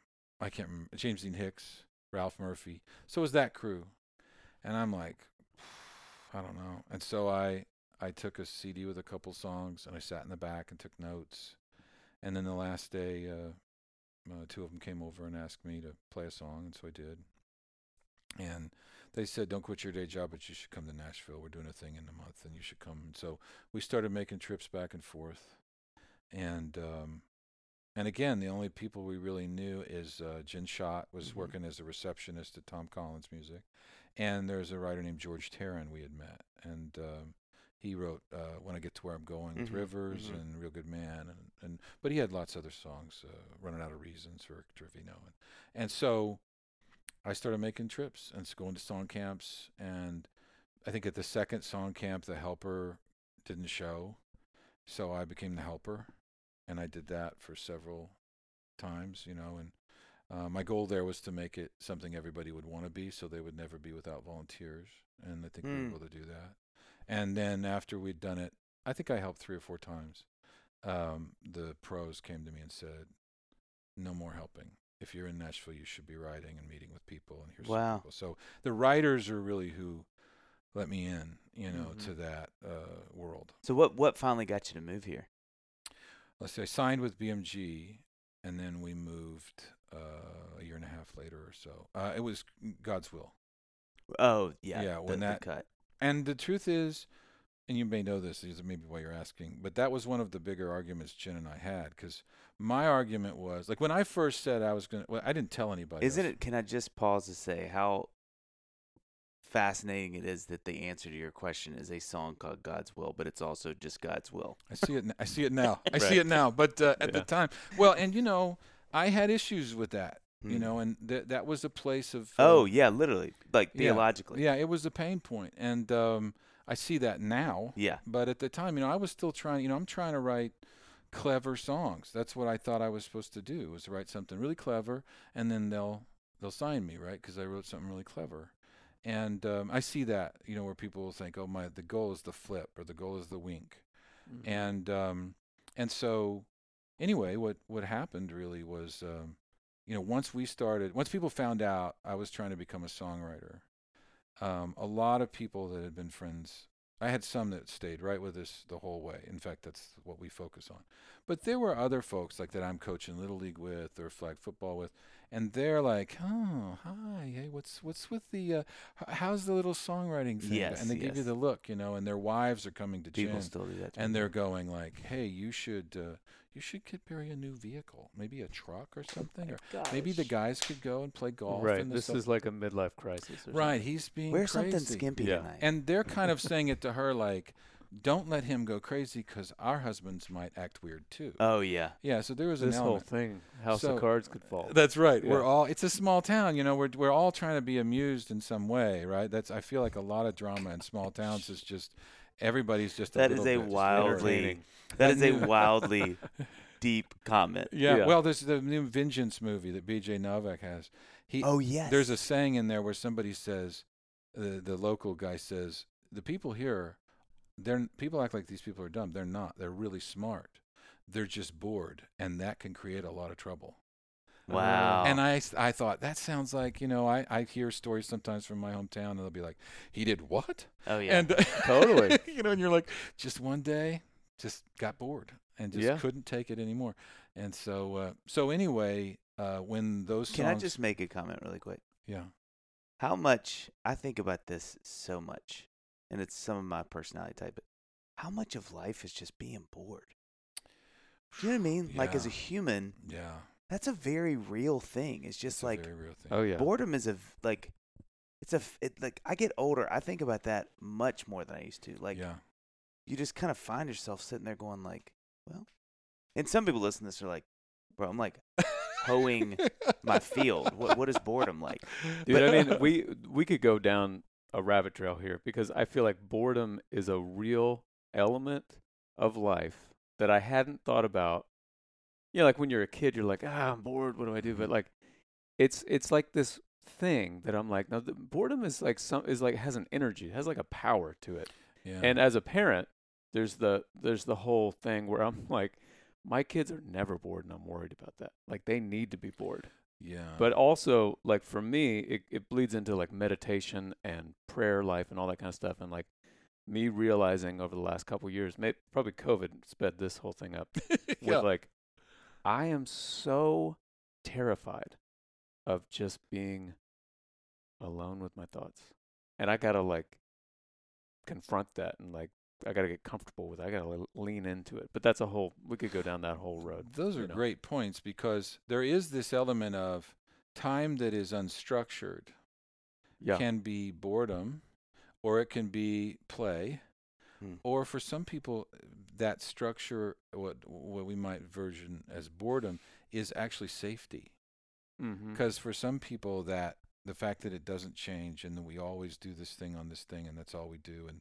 I can't remember James Dean Hicks Ralph Murphy. So it was that crew, and I'm like, I don't know. And so I I took a CD with a couple songs, and I sat in the back and took notes. And then the last day, uh, uh, two of them came over and asked me to play a song, and so I did. And they said, "Don't quit your day job, but you should come to Nashville. We're doing a thing in a month, and you should come." And so we started making trips back and forth, and um, and again, the only people we really knew is uh, Jen Schott was Mhm. working as a receptionist at Tom Collins Music, and there's a writer named George Teren we had met, and um, he wrote uh, "When I Get to Where I'm Going" with Mhm, Rivers mhm. and "Real Good Man," and, and but he had lots of other songs, uh, "Running Out of Reasons" for Trevino, and and so I started making trips and going to song camps, and I think at the second song camp, the helper didn't show, so I became the helper, and I did that for several times, you know, and uh, my goal there was to make it something everybody would want to be, so they would never be without volunteers, and I think we Hmm. were able to do that. And then after we'd done it, I think I helped three or four times. Um, the pros came to me and said, "No more helping. If you're in Nashville, you should be writing and meeting with people, and here's Wow. people." So the writers are really who let me in, you know, Mhm. to that uh, world. So what what finally got you to move here? Let's say I signed with BMG, and then we moved uh, a year and a half later or so. Uh, it was God's will, Oh yeah, Yeah, the, when that- cut. and the truth is, and you may know this, is maybe why you're asking, but that was one of the bigger arguments Jen and I had because my argument was like when I first said I was gonna, well, I didn't tell anybody. Isn't was- it? Can I just pause to say how fascinating it is that the answer to your question is a song called God's Will, but it's also just God's will. I see it. I see it now. I see it now. But uh, at the time, well, and you know, I had issues with that. You Mm. know, and th- that was a place of. Oh uh, yeah, literally, like Yeah. theologically. Yeah, it was a pain point, and um, I see that now. Yeah. But at the time, you know, I was still trying. You know, I'm trying to write clever songs. That's what I thought I was supposed to do was to write something really clever, and then they'll they'll sign me, right? Because I wrote something really clever. And um, I see that, you know, where people will think, "Oh, my, the goal is the flip, or the goal is the wink," Mhm. and um, and so anyway, what what happened really was, um, you know, once we started, once people found out I was trying to become a songwriter, um, a lot of people that had been friends. I had some that stayed right with us the whole way. In fact, that's what we focus on. But there were other folks like that I'm coaching little league with or flag football with, and they're like, "Oh, hi, hey, what's what's with the, uh, h- how's the little songwriting thing?" Yes, and they give you the look, you know. And their wives are coming to People Jen, still do that. to and me. they're going like, "Hey, you should uh, you should get Barry a new vehicle, maybe a truck or something, or maybe the guys could go and play golf." right. and This stuff." is like a midlife crisis. Or right. He's being wear crazy. something skimpy Yeah. tonight. And they're kind of saying it to her like, "Don't let him go crazy because our husbands might act weird too." oh yeah, yeah. So there was This an whole thing, House So- of Cards could fall. That's right. We're all. It's a small town, you know. We're we're all trying to be amused in some way, right? That's. I feel like a lot of drama in small towns is just everybody's just. That a is a bit wildly that is a wildly deep comment. Yeah, Yeah. Well, there's the new Vengeance movie that B.J. Novak has. He. Oh yes. There's a saying in there where somebody says, the the local guy says, the people here, they're people act like these people are dumb. They're not. They're really smart. They're just bored, and that can create a lot of trouble. wow. And I, I thought that sounds like you know I, I hear stories sometimes from my hometown and they'll be like he did what oh yeah. and Totally. you know and you're like just one day just got bored and just Yeah. couldn't take it anymore and so uh, so anyway uh, when those Can I just make a comment really quick? yeah How much I think about this so much, and it's some of my personality type. But how much of life is just being bored? You know what I mean? Like as a human, yeah that's a very real thing. It's just it's a like very real thing Oh yeah. boredom is a like it's a it, like I get older, I think about that much more than I used to. Like yeah you just kind of find yourself sitting there going like, well, and some people listen to this are like, bro, I'm like hoeing my field. What what is boredom like? Dude, But- I mean, we we could go down a rabbit trail here because I feel like boredom is a real element of life that I hadn't thought about. You know, like when you're a kid, you're like, ah, I'm bored. What do I do? But like, it's it's like this thing that I'm like, no, the boredom is like some is like has an energy, has like a power to it. yeah And as a parent, there's the there's the whole thing where I'm like, my kids are never bored, and I'm worried about that. Like they need to be bored. Yeah. But also, like for me, it, it bleeds into like meditation and prayer life and all that kind of stuff. And like me realizing over the last couple years, maybe probably COVID sped this whole thing up. yeah. With like, I am so terrified of just being alone with my thoughts, and I gotta like confront that and like I gotta get comfortable with it. I gotta lean into it. But that's a whole. We could go down that whole road. Those are know. great points because there is this element of time that is unstructured Yeah. can be boredom or it can be play Hmm. or for some people that structure what what we might version as boredom is actually safety mm-hmm. because for some people that the fact that it doesn't change and that we always do this thing on this thing and that's all we do and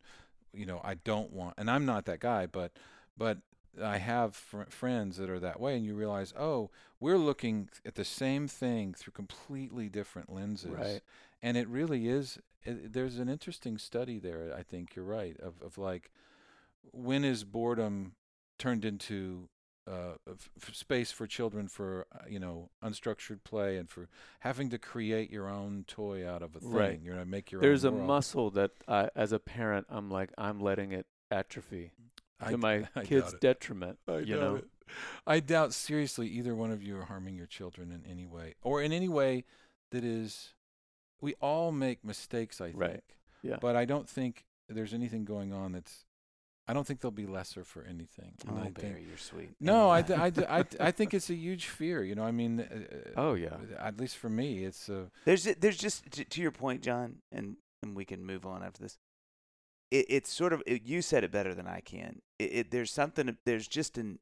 you know I don't want and I'm not that guy but but I have fr- friends that are that way and you realize oh we're looking at the same thing through completely different lenses Right. and it really is it, there's an interesting study there I think you're right of of like when is boredom turned into uh, f- space for children for uh, you know unstructured play and for having to create your own toy out of a thing. Right. You're gonna make your There's a world. muscle that I, as a parent, I'm like, I'm letting it atrophy I to d- my I kids' detriment. I you doubt know, it. I doubt seriously either one of you are harming your children in any way or in any way that is. We all make mistakes, I think. Right. Yeah. But I don't think there's anything going on that's. I don't think they'll be lesser for anything. And Oh, I think, Barry, you're sweet. No, I, d- I, d- I, d- I think it's a huge fear. You know, I mean, uh, Oh yeah. at least for me, it's uh, There's there's just to, to your point, John, and and we can move on after this. It, it's sort of it, you said it better than I can. It, it there's something there's just an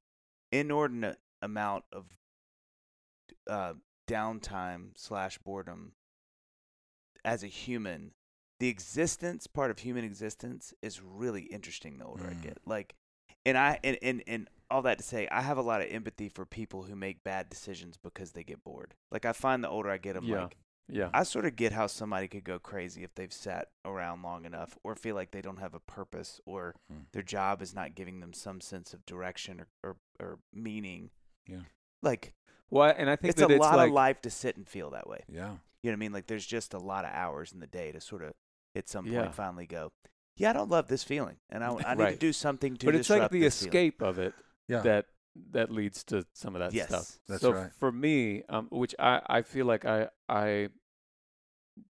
inordinate amount of uh, downtime slash boredom as a human. The existence part of human existence is really interesting. The older I Mm. get, like, and I and, and and all that to say, I have a lot of empathy for people who make bad decisions because they get bored. Like I find the older I get, I'm Yeah. like, Yeah. I sort of get how somebody could go crazy if they've sat around long enough or feel like they don't have a purpose or Hmm. their job is not giving them some sense of direction or, or, or meaning. Yeah. Like, well, and I think it's a it's lot like of life to sit and feel that way. yeah. You know what I mean? Like, there's just a lot of hours in the day to sort of, at some point, Yeah. finally go, yeah, I don't love this feeling. And I, I need to do something to but it's like the this feeling." escape of it Yeah. that that leads to some of that Yes. stuff. That's so right. for me, um, which I I feel like I I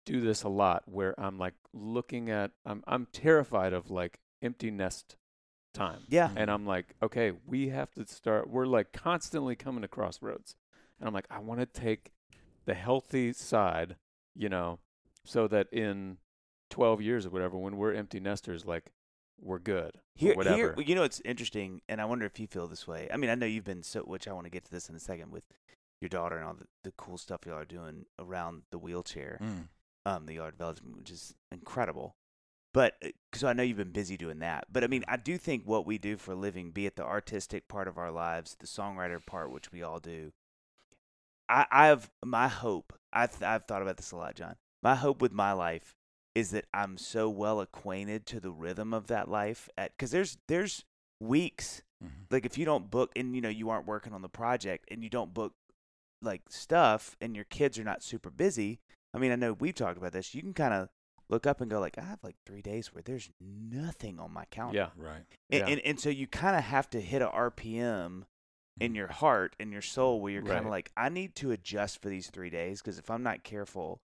do this a lot, where I'm like looking at I'm I'm terrified of like empty nest time. Yeah. And I'm like, okay, we have to start. We're like constantly coming to crossroads, and I'm like, I want to take the healthy side, you know, so that in 12 years or whatever, when we're empty nesters, like we're good. Here, whatever. here, you know, it's interesting, and I wonder if you feel this way. I mean, I know you've been so, which I want to get to this in a second with your daughter and all the, the cool stuff y'all are doing around the wheelchair, Mm. um, the yard development, which is incredible. But so I know you've been busy doing that, but I mean, I do think what we do for a living, be it the artistic part of our lives, the songwriter part, which we all do. I, I have my hope. I've I've thought about this a lot, John. My hope with my life is that I'm so well acquainted to the rhythm of that life at because there's there's weeks Mhm. like if you don't book and you know you aren't working on the project and you don't book like stuff and your kids are not super busy. I mean, I know we've talked about this. You can kind of look up and go like, I have like three days where there's nothing on my calendar. yeah. Right. And, Yeah. and and so you kind of have to hit a RPM in your heart and your soul where you're kind of Right. like, I need to adjust for these three days because if I'm not careful,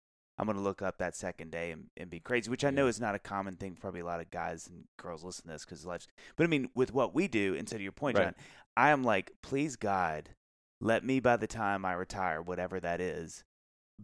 I'm going to look up that second day and, and be crazy, which I know Yeah. is not a common thing. Probably a lot of guys and girls listen to this because life's. But I mean, with what we do, instead of your point, Right. John, I am like, please God, let me by the time I retire, whatever that is,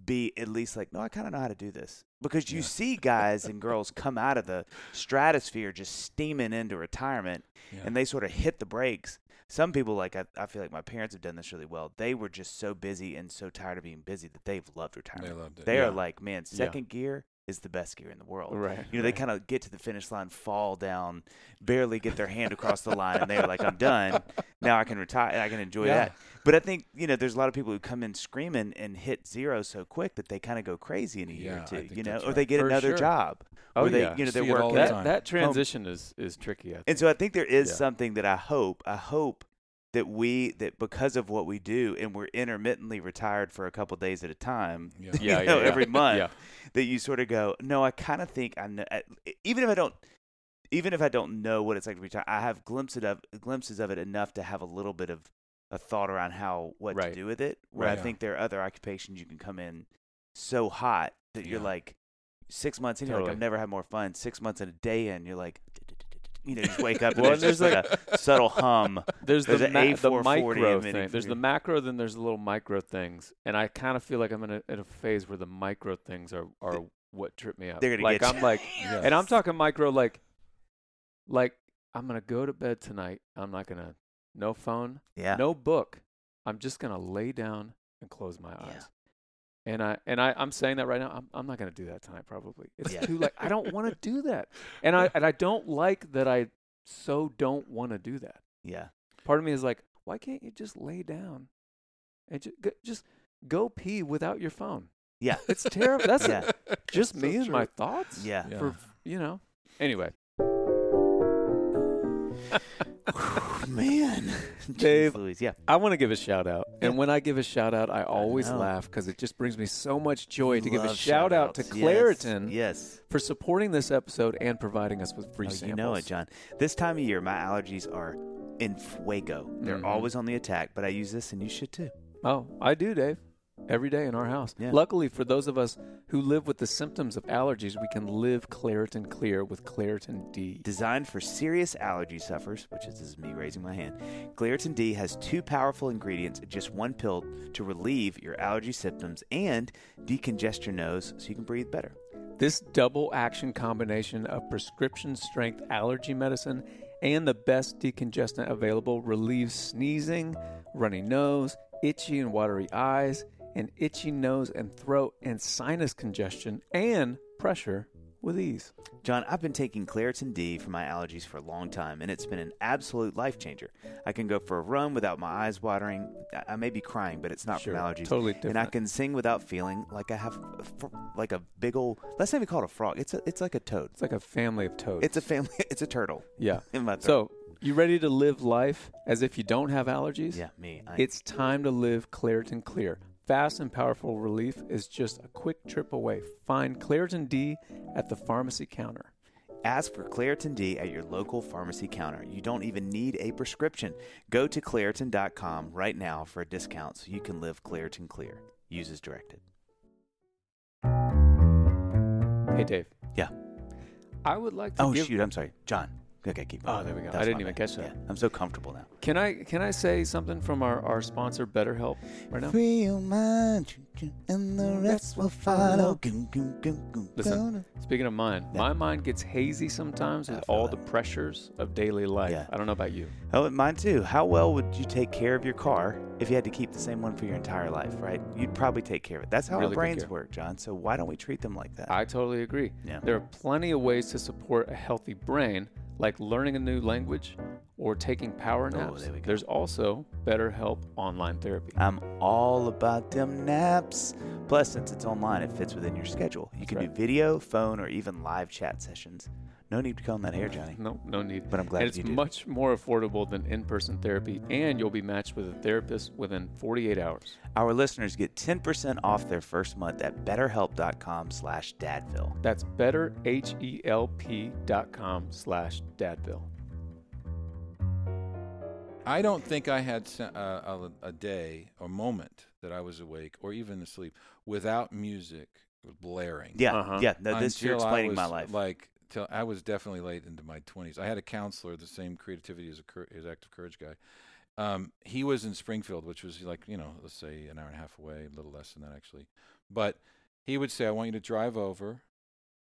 be at least like, no, I kind of know how to do this. Because you Yeah. see guys and girls come out of the stratosphere just steaming into retirement Yeah. and they sort of hit the brakes. Some people, like I, I feel like my parents have done this really well. They were just so busy and so tired of being busy that they've loved retirement. they loved it. They Yeah. are like, man, Yeah. second gear is the best gear in the world. Right. You know, they kind of get to the finish line, fall down, barely get their hand across the line, and they're like, I'm done. Now I can retire. and I can enjoy Yeah. that. But I think, you know, there's a lot of people who come in screaming and hit zero so quick that they kind of go crazy in a year Yeah, or two, you know, that's or right. they get For another sure. job. Oh, or they, yeah. you know, they're See it all working that that transition is is tricky. I think. and so I think there is Yeah. something that I hope, I hope that we that because of what we do and we're intermittently retired for a couple days at a time Yeah. you Yeah, yeah, know, yeah. every month Yeah. that you sort of go no i kind of think i know I- even if i don't even if i don't know what it's like to retire i have glimpses of glimpses of it enough to have a little bit of a thought around how what Right. to do with it where i Right. think there are other occupations you can come in so hot that you're like six months in you're like i've never had more fun six months in a day in you're like you know just wake up and Well, there's just there's like a subtle hum There's, There's the, an ma- the micro emitting thing. There's the macro, then there's the little micro things, and I kind of feel like I'm in a, in a phase where the micro things are are what trip me out. They're gonna like get you. I'm like, Yeah. and I'm talking micro like, like I'm gonna go to bed tonight. I'm not gonna no phone, yeah no book. I'm just gonna lay down and close my eyes. Yeah. And I and I I'm saying that right now. I'm I'm not gonna do that tonight. Probably it's Yeah. too like I don't want to do that, and I and I don't like that. I so don't want to do that yeah part of me is like, why can't you just lay down and just go, just go pee without your phone? yeah It's terrible. That's Yeah. just So me and my thoughts. yeah Yeah. For you know. Anyway, man Dave, Jeez Louise. yeah I want to give a shout out, and Yeah. when I give a shout out, I always know. laugh because it just brings me so much joy to give a shout out to. Claritin yes, for supporting this episode and providing us with free. Oh, samples. you know it john this time of year my allergies are in fuego they're Mhm. always on the attack but i use this and you should too Oh, I do, Dave. Every day in our house. Yeah. Luckily, for those of us who live with the symptoms of allergies, we can live Claritin Clear with Claritin D. Designed for serious allergy sufferers, which is, this is me raising my hand, Claritin D has two powerful ingredients in just one pill to relieve your allergy symptoms and decongest your nose so you can breathe better. This double action combination of prescription strength allergy medicine and the best decongestant available relieves sneezing, runny nose, itchy and watery eyes, and itchy nose and throat and sinus congestion and pressure with ease. John, I've been taking Claritin D for my allergies for a long time, and it's been an absolute life changer. I can go for a run without my eyes watering. I- may be crying, but it's not Sure, from allergies. totally different. And I can sing without feeling like I have a like a big old. Let's not even call it a frog. It's a, it's like a toad. It's like a family of toads. It's a family. It's a turtle yeah. in my. So, you ready to live life as if you don't have allergies? yeah, me. I, It's time to live Claritin Clear. Fast and powerful relief is just a quick trip away. Find Claritin D at the pharmacy counter. Ask for Claritin D at your local pharmacy counter. You don't even need a prescription. Go to Claritin.com right now for a discount so you can live Claritin Clear. Use as directed. Hey, Dave. Yeah. I would like to Oh give. shoot! I'm sorry, John. Okay, keep going. Oh, there we go. I didn't even bad. catch that. Yeah, I'm so comfortable now. Can I can I say something from our, our sponsor, BetterHelp, right now? Free your mind, and the rest will follow. Listen. Speaking of mind, Yeah. my mind gets hazy sometimes with all that. the pressures of daily life. Yeah. I don't know about you. Oh, mine too. How well would you take care of your car if you had to keep the same one for your entire life, right? You'd probably take care of it. That's how Really our brains work, John. So why don't we treat them like that? I totally agree. yeah. There are plenty of ways to support a healthy brain, like learning a new language or taking power Oh, naps. there we go. There's also BetterHelp online therapy. I'm all about them naps. Plus, since it's online, it fits within your schedule. You That's can right. do video, phone, or even live chat sessions. No need to comb that hair, Johnny. No, no need. But I'm glad and it's you do. much more affordable than in-person therapy, and you'll be matched with a therapist within 48 hours. Our listeners get 10% off their first month at betterhelp.com slash dadville. That's betterhelp.com slash dadville. I don't think I had se- uh, a, a day or moment that I was awake or even asleep without music blaring. Yeah, Uh-huh. yeah. No, this you're until I explaining my life. Like, till I was definitely late into my 20s. I had a counselor, the same creativity as a as active courage guy. Um, he was in Springfield, which was like you know, let's say an hour and a half away, a little less than that actually. But he would say, "I want you to drive over,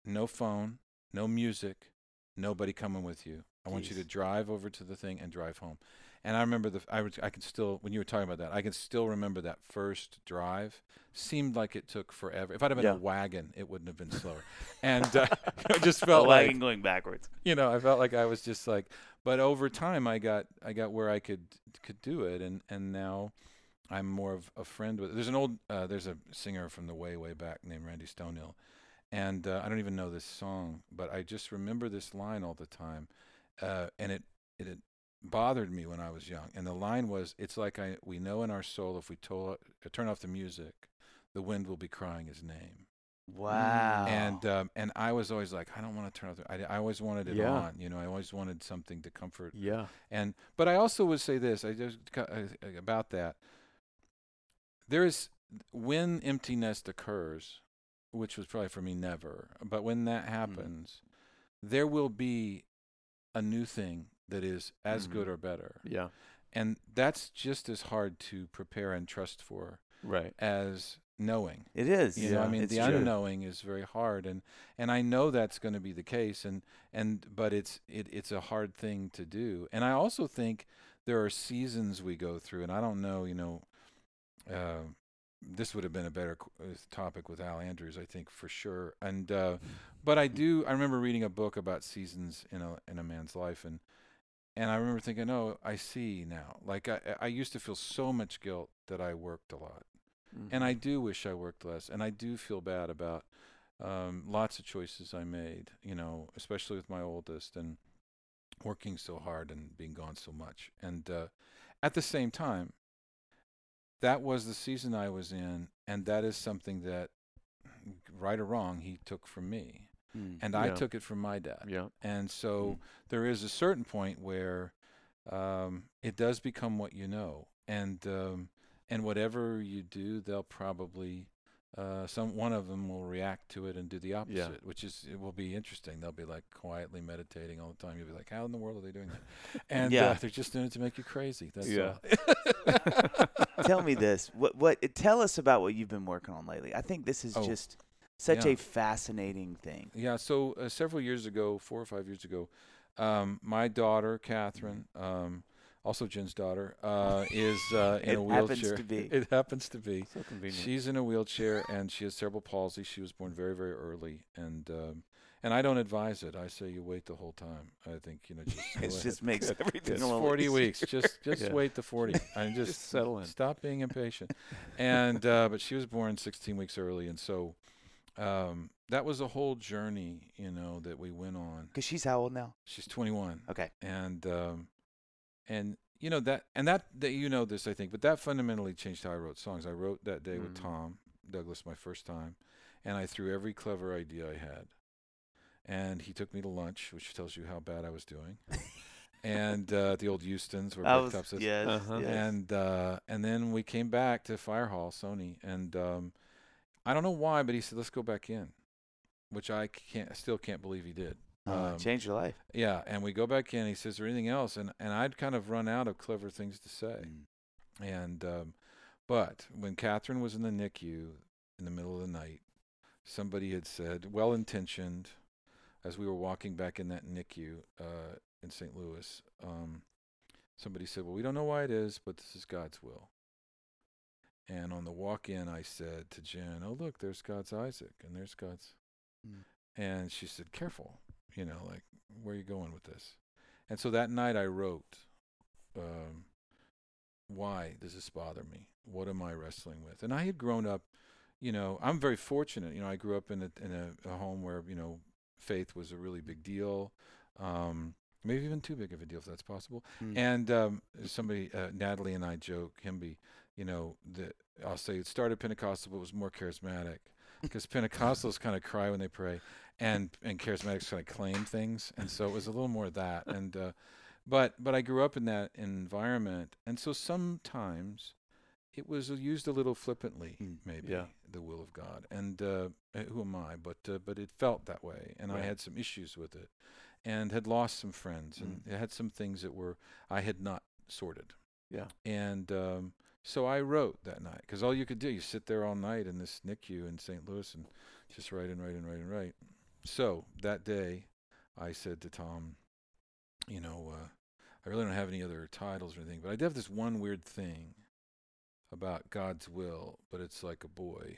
no phone, no music, nobody coming with you. I want you to drive over to the thing and drive home." And I remember the I was I can still when you were talking about that, I can still remember that first drive. Seemed like it took forever. If I'd have been Yeah. a wagon, it wouldn't have been slower. and uh, I just A felt like wagon going backwards. you know, I felt like I was just like, but over time, I got I got where I could could do it, and and now I'm more of a friend with. There's an old uh, there's a singer from the way way back named Randy Stonehill, and uh, I don't even know this song, but I just remember this line all the time, uh, and it it, it bothered me when I was young. And the line was, "It's like I we know in our soul if we to- turn off the music, the wind will be crying his name." Wow. And um, and I was always like, I don't want to turn off. The, I, I always wanted it Yeah. on. You know, I always wanted something to comfort. Yeah. And but I also would say this. I just uh, about that. There is when emptiness occurs, which was probably for me never. But when that happens, there will be a new thing that is as good Mhm. or better. Yeah. And that's just as hard to prepare and trust for Right. as knowing. it is. You know, I mean, the true. unknowing is very hard, and and I know that's going to be the case, and and but it's it it's a hard thing to do, and I also think there are seasons we go through, and I don't know, you know, uh, this would have been a better uh, topic with Al Andrews, I think for sure, and uh, but I do I remember reading a book about seasons in a in a man's life, and and I remember thinking, oh, I see now. Like I I used to feel so much guilt that I worked a lot and I do wish I worked less, and I do feel bad about um, lots of choices I made. You know, especially with my oldest and working so hard and being gone so much. And uh, at the same time, that was the season I was in, and that is something that, right or wrong, he took from me, Mm. and I Yeah. took it from my dad. Yeah. And so Mm. there is a certain point where um, it does become what you know, and um, and whatever you do, they'll probably uh, some one of them will react to it and do the opposite, yeah. which is it will be interesting. They'll be like quietly meditating all the time. You'll be like, how in the world are they doing that? And Yeah. uh, they're just doing it to make you crazy. That's Yeah. all. tell me this. What what tell us about what you've been working on lately. I think this is Oh, just such yeah. a fascinating thing. Yeah. So uh, several years ago, four or five years ago, um, my daughter Catherine, um, also Jen's daughter, uh, is uh, in It a happens wheelchair. to be. It happens to be. So convenient. She's in a wheelchair and she has cerebral palsy. She was born very, very early, and um, and I don't advise it. I say you wait the whole time. I think you know just go It ahead. just makes everything it's a little forty easier. weeks. Just just Yeah. wait the forty and just, Just settle in. Stop being impatient. and uh, but she was born sixteen weeks early, and so um, that was a whole journey, you know, that we went on. Cause she's how old now? She's twenty one Okay. and um, and you know that and that that you know this I think, but that fundamentally changed how I wrote songs. I wrote that day with Mhm. Tom Douglas my first time, and I threw every clever idea I had, and he took me to lunch, which tells you how bad I was doing, and uh, the old Houston's were I Bricktop was, yes, Uh-huh. yes. And uh, and then we came back to Fire Hall, Sony, and um, I don't know why, but he said let's go back in, which I can't, still can't believe he did. Oh, Um, changed your life. yeah, and we go back in. He says, "Is there anything else?" And and I'd kind of run out of clever things to say. Mm. And um, but when Catherine was in the NICU in the middle of the night, somebody had said, well intentioned, as we were walking back in that NICU uh, in St. Louis, um, somebody said, "Well, we don't know why it is, but this is God's will." And on the walk in, I said to Jen, "Oh, look, there's God's Isaac, and there's God's." Mm. And she said, "Careful, you know, like where are you going with this?" And so that night, I wrote. Um, why does this bother me? What am I wrestling with? And I had grown up, you know, I'm very fortunate. You know, I grew up in a in a, a home where you know faith was a really big deal, um, maybe even too big of a deal if that's possible. Mm. And um, somebody, uh, Natalie and I joke, Himby, you know, that I'll say it started Pentecostal, but was more charismatic because Pentecostals kind of cry when they pray, and and charismatics kind of claim things, and so it was a little more of that. And uh, but but I grew up in that environment, and so sometimes it was used a little flippantly, Mm, maybe yeah. the will of God. And uh, eh, who am I? But uh, but it felt that way, and I had some issues with it, and had lost some friends, and had some things that were I had not sorted. Yeah. And um, so I wrote that night because all you could do, you sit there all night in this NICU in St. Louis and just write and write and write and write. So that day, I said to Tom, you know, uh, I really don't have any other titles or anything, but I do have this one weird thing about God's will, but it's like a boy.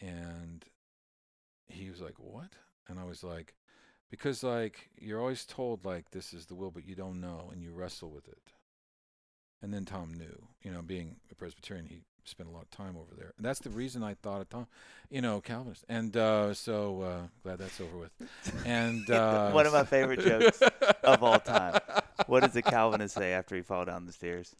And he was like, What? And I was like, Because, like, you're always told, like, this is the will, but you don't know, and you wrestle with it. And then Tom knew, you know, being a Presbyterian, he spent a lot of time over there. And that's the reason I thought of Tom, you know, Calvinist. And uh, so uh, glad that's over with. And uh, One of my favorite jokes of all time. what does a Calvinist say after he fall down the stairs?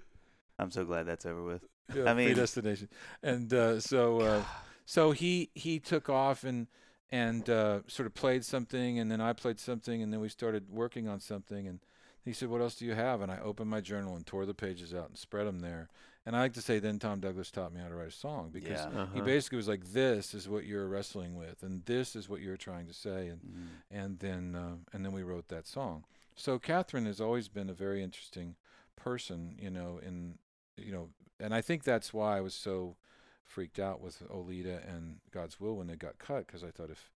I'm so glad that's over with. Yeah, I mean- predestination. And uh, so uh, so he he took off and and uh, sort of played something, and then I played something, and then we started working on something. And he said, "What else do you have?" And I opened my journal and tore the pages out and spread them there. And I like to say, then Tom Douglas taught me how to write a song because Yeah. Uh-huh. he basically was like, "This is what you're wrestling with, and this is what you're trying to say." And Mm. and then uh, and then we wrote that song. So Catherine has always been a very interesting person, you know, in you know, and I think that's why I was so freaked out with Oleta and God's Will when they got cut because I thought if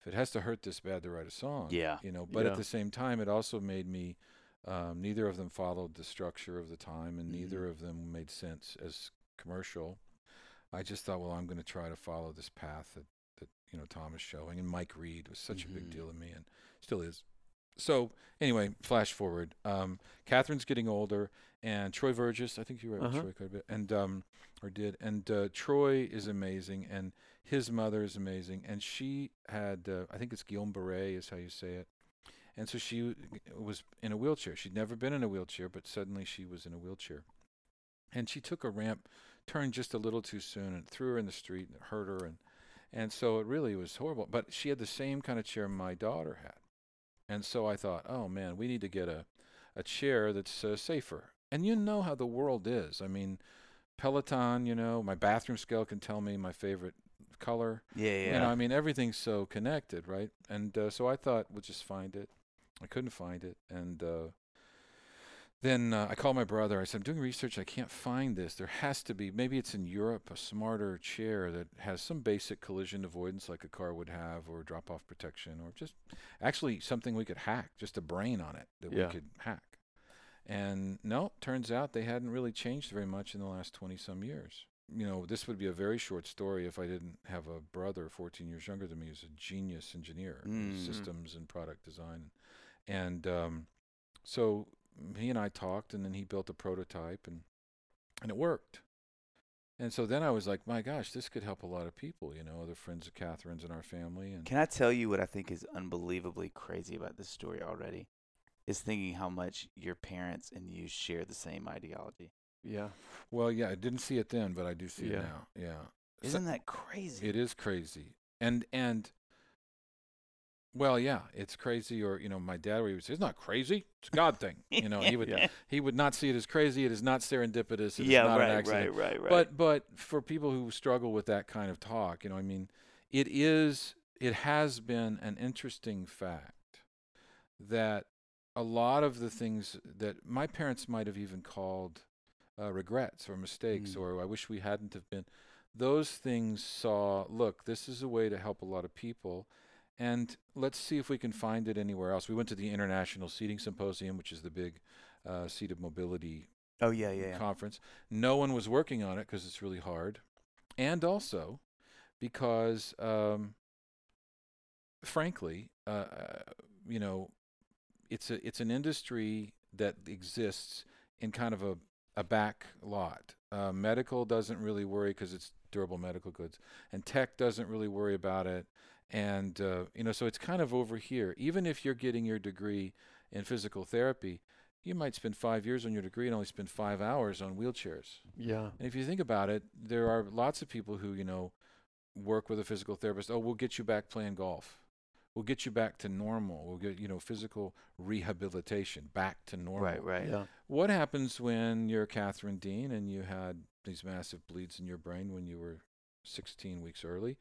if it has to hurt this bad to write a song, Yeah. you know, but Yeah. at the same time it also made me um, neither of them followed the structure of the time and neither Mhm. of them made sense as commercial. I just thought, well, I'm going to try to follow this path that, that you know Tom is showing, and Mike Reid was such a big Mhm. deal to me, and still is. So anyway, flash forward. Um, Catherine's getting older, and Troy Verges, I think you with Uh-huh. Troy quite a bit, and um, or did, and uh, Troy is amazing, and his mother is amazing, and she had, uh, I think it's Guillain-Barré is how you say it, and so she was in a wheelchair. She'd never been in a wheelchair, but suddenly she was in a wheelchair, and she took a ramp, turned just a little too soon, and threw her in the street, and it hurt her, and and so it really was horrible. But she had the same kind of chair my daughter had. And so I thought, oh man, we need to get a, a chair that's uh, safer. And you know how the world is. I mean, Peloton, you know, my bathroom scale can tell me my favorite color. Yeah, yeah. You know, I mean, everything's so connected, right? And uh, so I thought we'll just find it. I couldn't find it. And uh, then uh, I called my brother. I said, I'm doing research. I can't find this. There has to be, maybe it's in Europe, a smarter chair that has some basic collision avoidance like a car would have, or drop off protection, or just actually something we could hack, just a brain on it that Yeah. we could hack. And no, turns out they hadn't really changed very much in the last 20 some years. You know, this would be a very short story if I didn't have a brother 14 years younger than me who's a genius engineer in Mm. systems and product design. And um, so he and I talked, and then he built a prototype, and and it worked. And so then I was like, my gosh, this could help a lot of people, you know, other friends of Catherine's in our family. And Can I tell you what I think is unbelievably crazy about this story already? Is thinking how much your parents and you share the same ideology. Yeah. well, yeah, I didn't see it then, but I do see Yeah. it now. Yeah. Isn't that crazy? It is crazy. And and well, yeah, it's crazy. Or you know, my dad would say, "It's not crazy. It's a God thing." You know, he would Yeah. he would not see it as crazy. It is not serendipitous. It is yeah, not an right, accident. right, right, right. But but for people who struggle with that kind of talk, you know, I mean, it is it has been an interesting fact that a lot of the things that my parents might have even called uh, regrets or mistakes Mm. or I wish we hadn't have been those things saw look this is a way to help a lot of people and let's see if we can find it anywhere else we went to the international seating symposium which is the big uh, seated mobility oh yeah, yeah, yeah. conference. No one was working on it because it's really hard, and also because, um, frankly, uh, uh, you know, it's a it's an industry that exists in kind of a a back lot. Uh, medical doesn't really worry because it's durable medical goods, and tech doesn't really worry about it. And uh, you know, so it's kind of over here. Even if you're getting your degree in physical therapy, you might spend five years on your degree and only spend five hours on wheelchairs. Yeah. And if you think about it, there are lots of people who, you know, work with a physical therapist. Oh, we'll get you back playing golf. We'll get you back to normal. We'll get, you know, physical rehabilitation back to normal. Right, right. Yeah. What happens when you're Catherine Dean and you had these massive bleeds in your brain when you were 16 weeks early?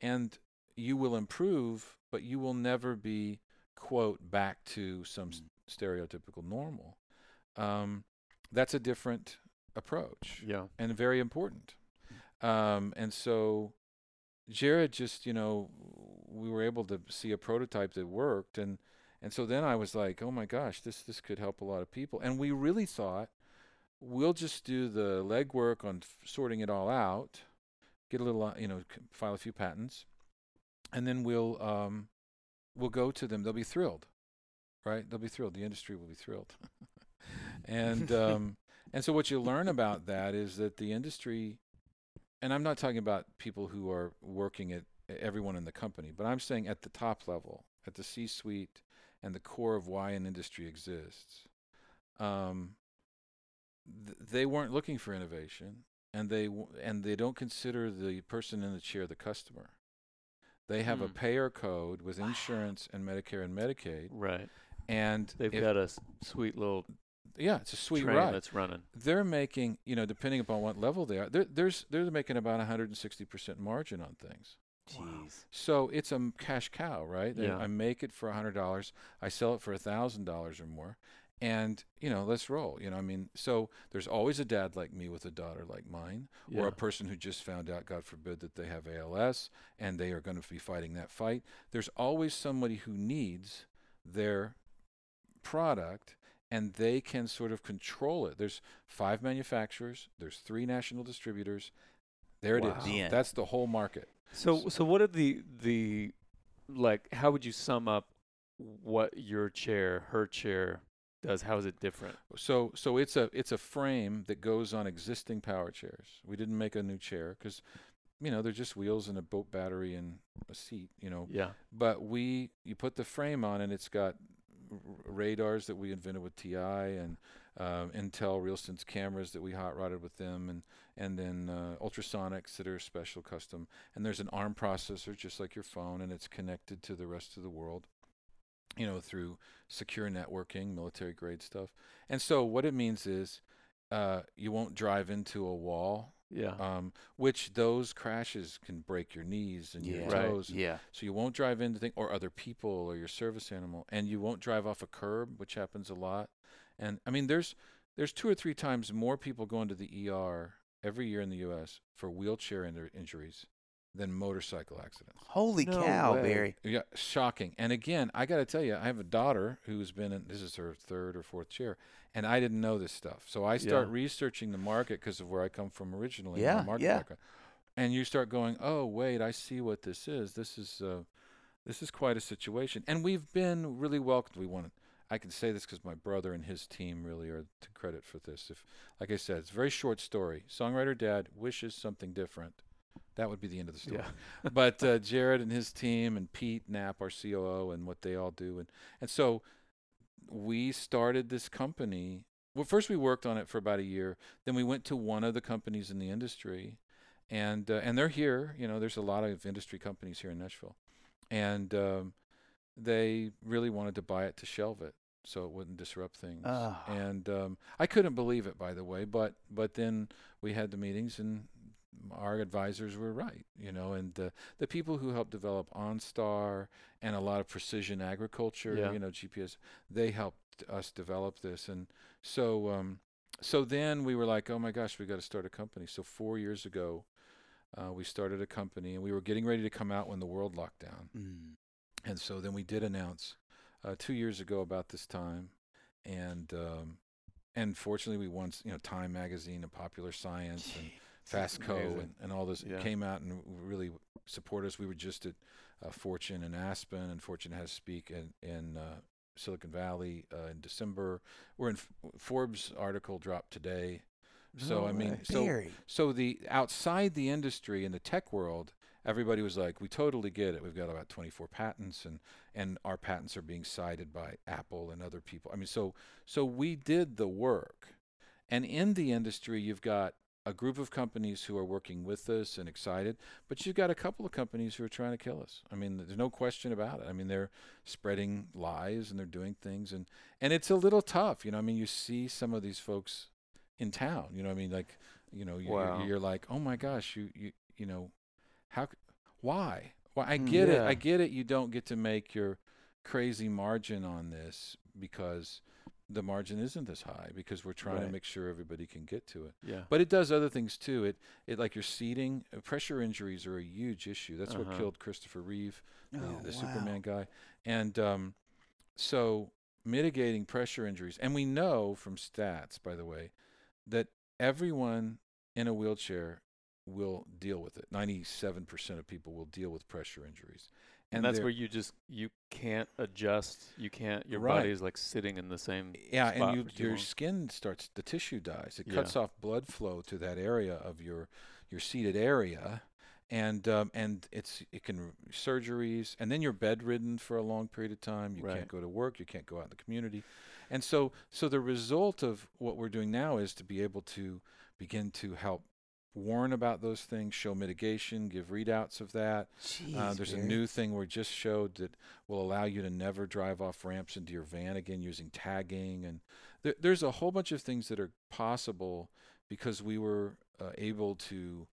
And you will improve, but you will never be, quote, back to some s- stereotypical normal. Um, that's a different approach Yeah. and very important. Um, and so Jared just, you know, we were able to see a prototype that worked and and so then I was like, "Oh my gosh, this this could help a lot of people." And we really thought we'll just do the legwork on f- sorting it all out, get a little, uh, you know, c- file a few patents, and then we'll um we'll go to them. They'll be thrilled. Right? They'll be thrilled. The industry will be thrilled. and um and so what you learn about that is that the industry and I'm not talking about people who are working at everyone in the company, but I'm saying at the top level, at the C-suite and the core of why an industry exists. um, th- they weren't looking for innovation, and they w- and they don't consider the person in the chair the customer. They have a Hmm. payer code with insurance and Medicare and Medicaid, Right. and They've if- got a sweet little yeah, it's a sweet train ride. that's running. They're making, you know, depending upon what level they are, they're there's they're making about 160 percent margin on things. Jeez. So it's a m- cash cow, right? They- Yeah. I make it for a hundred dollars, I sell it for a thousand dollars or more, and you know, let's roll. You know, I mean, so there's always a dad like me with a daughter like mine, or a person who just found out, God forbid, that they have ALS and they are going to be fighting that fight. There's always somebody who needs their product and they can sort of control it. There's five manufacturers, there's three national distributors. There it is. Wow. The end. That's the whole market. So so what are the the like how would you sum up what your chair, her chair does? How is it different? So so it's a it's a frame that goes on existing power chairs. We didn't make a new chair because you know they're just wheels and a boat battery and a seat. You know, Yeah. but we you put the frame on and it's got r- radars that we invented with TI and um, Intel RealSense cameras that we hot rodded with them and and then uh, ultrasonics that are special custom and there's an ARM processor just like your phone and it's connected to the rest of the world you know through secure networking military grade stuff and so what it means is uh, you won't drive into a wall Yeah. um, which those crashes can break your knees and your Yeah. Right. toes and Yeah. so you won't drive into things or other people or your service animal, and you won't drive off a curb, which happens a lot. And I mean, there's there's two or three times more people going to the ER every year in the U.S. for wheelchair injur- injuries than motorcycle accidents. Holy No cow, way. Barry. Yeah, shocking. And again, I got to tell you, I have a daughter who's been in this is her third or fourth chair, and I didn't know this stuff. So I start Yeah. researching the market because of where I come from originally. Yeah, market yeah. background. And you start going, oh wait, I see what this is. This is uh, this is quite a situation, and we've been really welcomed. We want. I can say this because my brother and his team really are to credit for this. If, like I said, it's a very short story. Songwriter dad wishes something different. That would be the end of the story Yeah. but uh, Jared and his team and Pete Knapp, our COO, and what they all do, and and so we started this company. Well, first we worked on it for about a year. Then we went to one of the companies in the industry, and uh, and they're here. You know, there's a lot of industry companies here in Nashville, and um, they really wanted to buy it to shelve it so it wouldn't disrupt things. Ah. And um, I couldn't believe it, by the way. But but then we had the meetings, and our advisors were right. You know, and the the people who helped develop OnStar and a lot of precision agriculture, Yeah. you know, GPS, they helped us develop this. And so um, so then we were like, oh my gosh, we got to start a company. So four years ago. Uh, we started a company, and we were getting ready to come out when the world locked down. Mm. And so then we did announce uh, two years ago about this time, and um, and fortunately we won you know Time Magazine and Popular Science and Fastco and, and all this Yeah. came out and really support us. We were just at uh, Fortune in Aspen, and Fortune has speak in in uh, Silicon Valley uh, in December. We're in F- Forbes article dropped today. So No I mean, so Barry. so the outside the industry in the tech world, everybody was like, "We totally get it. We've got about 24 patents, and and our patents are being cited by Apple and other people." I mean, so so we did the work, and in the industry, you've got a group of companies who are working with us and excited, but you've got a couple of companies who are trying to kill us. I mean, there's no question about it. I mean, they're spreading lies and they're doing things, and and it's a little tough. You know, I mean, you see some of these folks in town. You know, I mean, like, you know, you, Wow. you're, you're like, oh my gosh, you you you know, how, why? Well, I Mm, get it. I get it. You don't get to make your crazy margin on this because the margin isn't as high because we're trying Right. to make sure everybody can get to it. Yeah. But it does other things too. It it like your seating, uh, pressure injuries are a huge issue. That's what Uh-huh. killed Christopher Reeve, the, Oh, the wow. Superman guy. And um, so mitigating pressure injuries, and we know from stats, by the way, that everyone in a wheelchair will deal with it. Ninety-seven percent of people will deal with pressure injuries, And, that's where you just you can't adjust. You can't. Your Right. body is like sitting in the same. yeah, and you, your long. skin starts the tissue dies. It Yeah. cuts off blood flow to that area of your your seated area, and um, and it's it can surgeries, and then you're bedridden for a long period of time. You Right. can't go to work. You can't go out in the community, and so so the result of what we're doing now is to be able to begin to help warn about those things, show mitigation, give readouts of that. Uh, there's a new thing we just showed that will allow you to never drive off ramps into your van again using tagging, and there, there's a whole bunch of things that are possible because we were uh, able to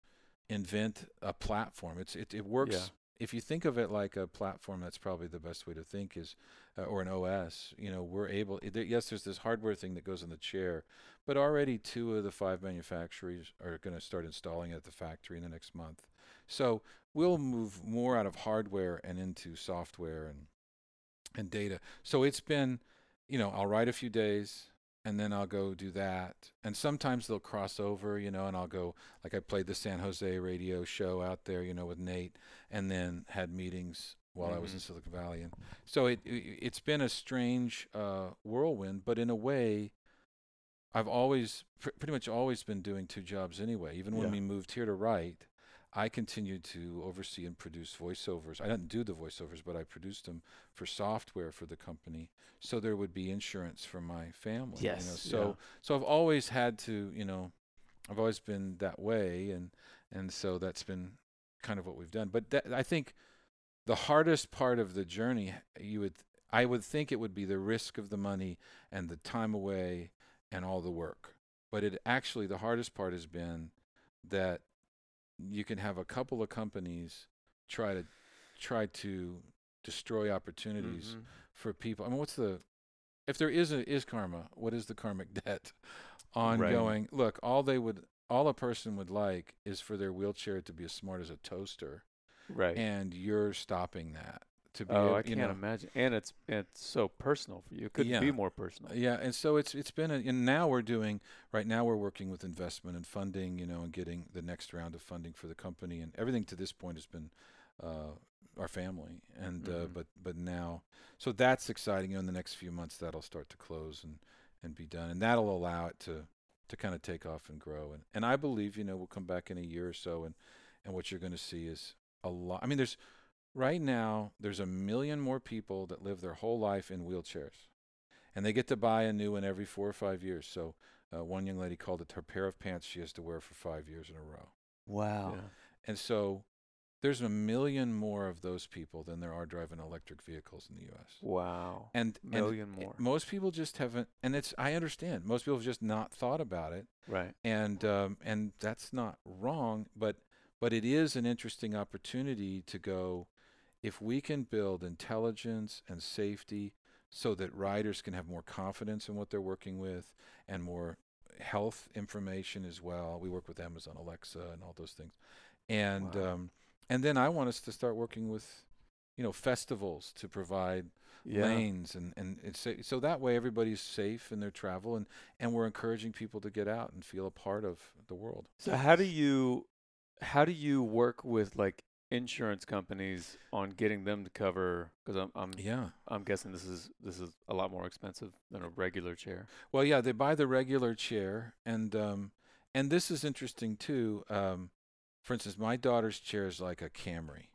invent a platform. It's it, it works. If you think of it like a platform, that's probably the best way to think is, uh, or an OS. You know, we're able. Yes, there's this hardware thing that goes in the chair, but already two of the five manufacturers are going to start installing it at the factory in the next month. So we'll move more out of hardware and into software and and data. So it's been, you know, I'll write a few days and then I'll go do that. And sometimes they'll cross over, you know, and I'll go like I played the San Jose radio show out there, you know, with Nate and then had meetings while I was in Mhm. Silicon Valley. And so it, it it's been a strange uh, whirlwind, but in a way I've always pr- pretty much always been doing two jobs anyway. Even when Yeah. we moved here to write, I continued to oversee and produce voiceovers. I didn't do the voiceovers, but I produced them for software for the company, so there would be insurance for my family. you know. Yes. So Yeah. so I've always had to, you know, I've always been that way, and and so that's been kind of what we've done. But that, I think the hardest part of the journey, you would, I would think it would be the risk of the money and the time away and all the work. But it actually, the hardest part has been that you can have a couple of companies try to try to destroy opportunities Mhm. for people. I mean, what's the if there is a is karma? What is the karmic debt? Ongoing. Look, all they would, all a person would like is for their wheelchair to be as smart as a toaster, Right. and you're stopping that to be. oh, able- I can't know, imagine. And it's it's so personal for you. It couldn't Yeah. be more personal. Yeah, and so it's it's been a, and now we're doing right now we're working with investment and funding, you know, and getting the next round of funding for the company, and everything to this point has been uh, our family, and uh, Mhm. but but now, so that's exciting. You know, in the next few months, that'll start to close and and be done, and that'll allow it to to kind of take off and grow, and and I believe you know we'll come back in a year or so, and and what you're going to see is a lot. I mean, there's right now there's a million more people that live their whole life in wheelchairs and they get to buy a new one every four or five years. So uh, one young lady called it her pair of pants she has to wear for five years in a row. Wow. Yeah. And so there's a million more of those people than there are driving electric vehicles in the U.S. Wow. And and Million it- more. most people just haven't, and it's I understand. Most people have just not thought about it, Right. and um, and that's not wrong, but but it is an interesting opportunity to go if we can build intelligence and safety so that riders can have more confidence in what they're working with and more health information as well. We work with Amazon Alexa and all those things, and Wow. um, and then I want us to start working with you know festivals to provide Yeah. lanes and and sa- so that way everybody's safe in their travel and and we're encouraging people to get out and feel a part of the world. So how do you how do you work with like insurance companies on getting them to cover because I'm I'm Yeah. I'm guessing this is this is a lot more expensive than a regular chair. Well, yeah, they buy the regular chair, and um, and this is interesting too. Um, for instance, my daughter's chair is like a Camry.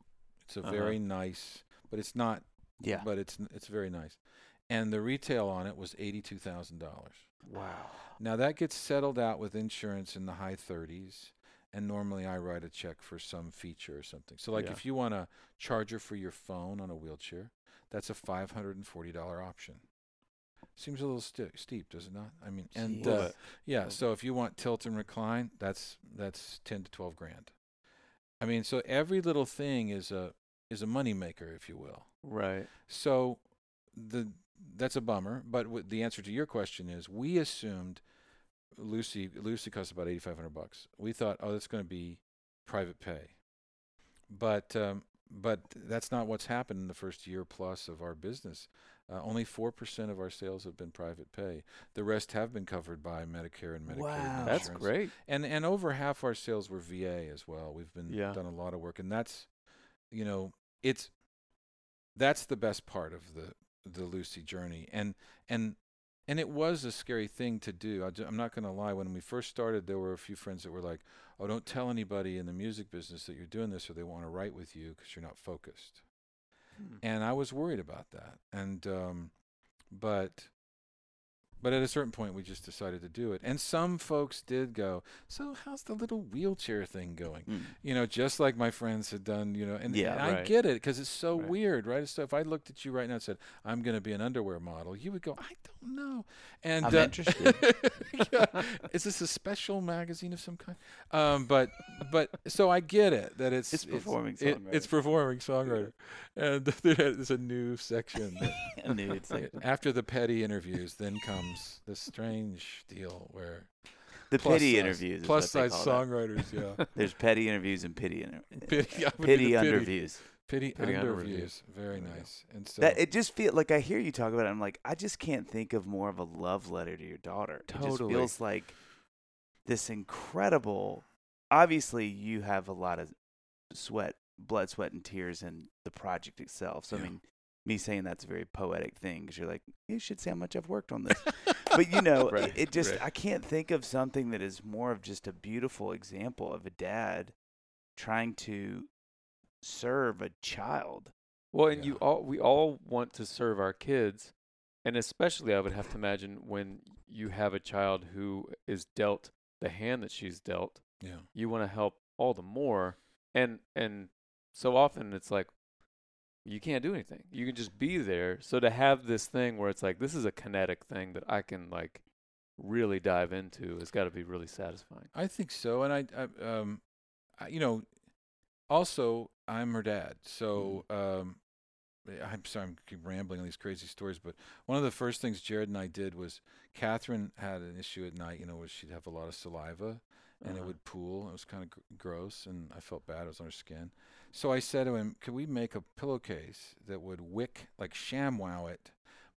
It's a Uh-huh. very nice, but it's not. Yeah. But it's it's very nice, and the retail on it was eighty two thousand dollars. Wow. Now that gets settled out with insurance in the high thirties, and normally I write a check for some feature or something. So like Yeah. if you want a charger for your phone on a wheelchair, that's a five hundred and forty dollar option. Seems a little sti- steep, does it not? I mean, and uh, yeah, so if you want tilt and recline, that's that's ten to twelve grand. I mean, so every little thing is a is a money maker, if you will. Right. So the that's a bummer, but w- the answer to your question is we assumed LUCI LUCI cost about eighty five hundred bucks. We thought, oh, that's going to be private pay, but um, but that's not what's happened in the first year plus of our business. Uh, only four percent of our sales have been private pay. The rest have been covered by Medicare and Medicaid. Wow. and That's great. And and over half our sales were VA as well. We've been Yeah. done a lot of work, and that's, you know, it's that's the best part of the the LUCI journey. And and and it was a scary thing to do. I, I'm not going to lie. When we first started, there were a few friends that were like, "Oh, don't tell anybody in the music business that you're doing this, or they want to write with you because you're not focused." Hmm. And I was worried about that. And um, but but at a certain point, we just decided to do it. And some folks did go, "So how's the little wheelchair thing going?" Mm. You know, just like my friends had done. You know, and, Yeah, and I get it because it's so Right. weird, right? So if I looked at you right now and said, "I'm going to be an underwear model," you would go, "I don't know." And I'm uh, interested. yeah. Is this a special magazine of some kind? Um, but but so I get it that it's It's performing it- it's performing songwriter, and there's a new section. knew it's like after the petty interviews, then comes the strange deal where the plus pity size- interviews. is plus what they size call that. songwriters, yeah, There's petty interviews and pity inter- pity, I pity the underviews. pity, Pity under under reviews, reviews. very There you go. nice. And so That it just feel like I hear you talk about it. I'm like, I just can't think of more of a love letter to your daughter. It just Totally. feels like this incredible. Obviously, you have a lot of sweat, blood, sweat, and tears in the project itself. So Yeah. I mean, me saying that's a very poetic thing because you're like, you should see how much I've worked on this. but you know, Right, it, it just right. I can't think of something that is more of just a beautiful example of a dad trying to serve a child. Well, and Yeah. you all we all want to serve our kids, and especially I would have to imagine when you have a child who is dealt the hand that she's dealt, yeah, you want to help all the more. And and so often it's like you can't do anything. You can just be there. So to have this thing where it's like this is a kinetic thing that I can like really dive into has got to be really satisfying. I think so. And I, I um, I, you know, also I'm her dad, so um, I'm sorry, I'm keep rambling on these crazy stories, but one of the first things Jared and I did was Catherine had an issue at night, you know, where she'd have a lot of saliva and it Uh-huh. would pool. It was kind of gr- gross, and I felt bad. It was on her skin. So I said to him, "Could we make a pillowcase that would wick like ShamWow it,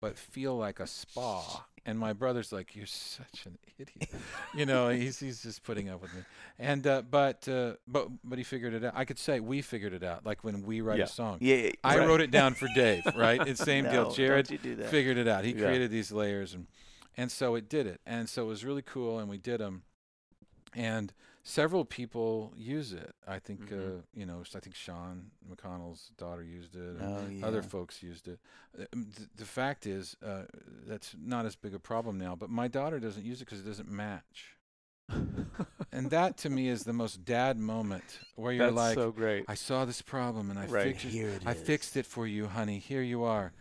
but feel like a spa?" And my brother's like, "You're such an idiot," you know. He's he's just putting up with me. And uh, but uh, but but he figured it out. I could say we figured it out. Like when we write Yeah. a song, Yeah, I right. wrote it down for Dave. Right? It's same No, deal. Jared do figured it out. He Yeah. created these layers and and so it did it. And so it was really cool and we did them. And several people use it. I think Mhm. uh, you know, I think Sean McConnell's daughter used it. and Oh, yeah. Other folks used it. Uh, um, th- the fact is uh, that's not as big a problem now, but my daughter doesn't use it cuz it doesn't match. And that to me is the most dad moment where you're That's like so great. I saw this problem and I Right. fixed it. It I fixed it for you, honey. Here you are.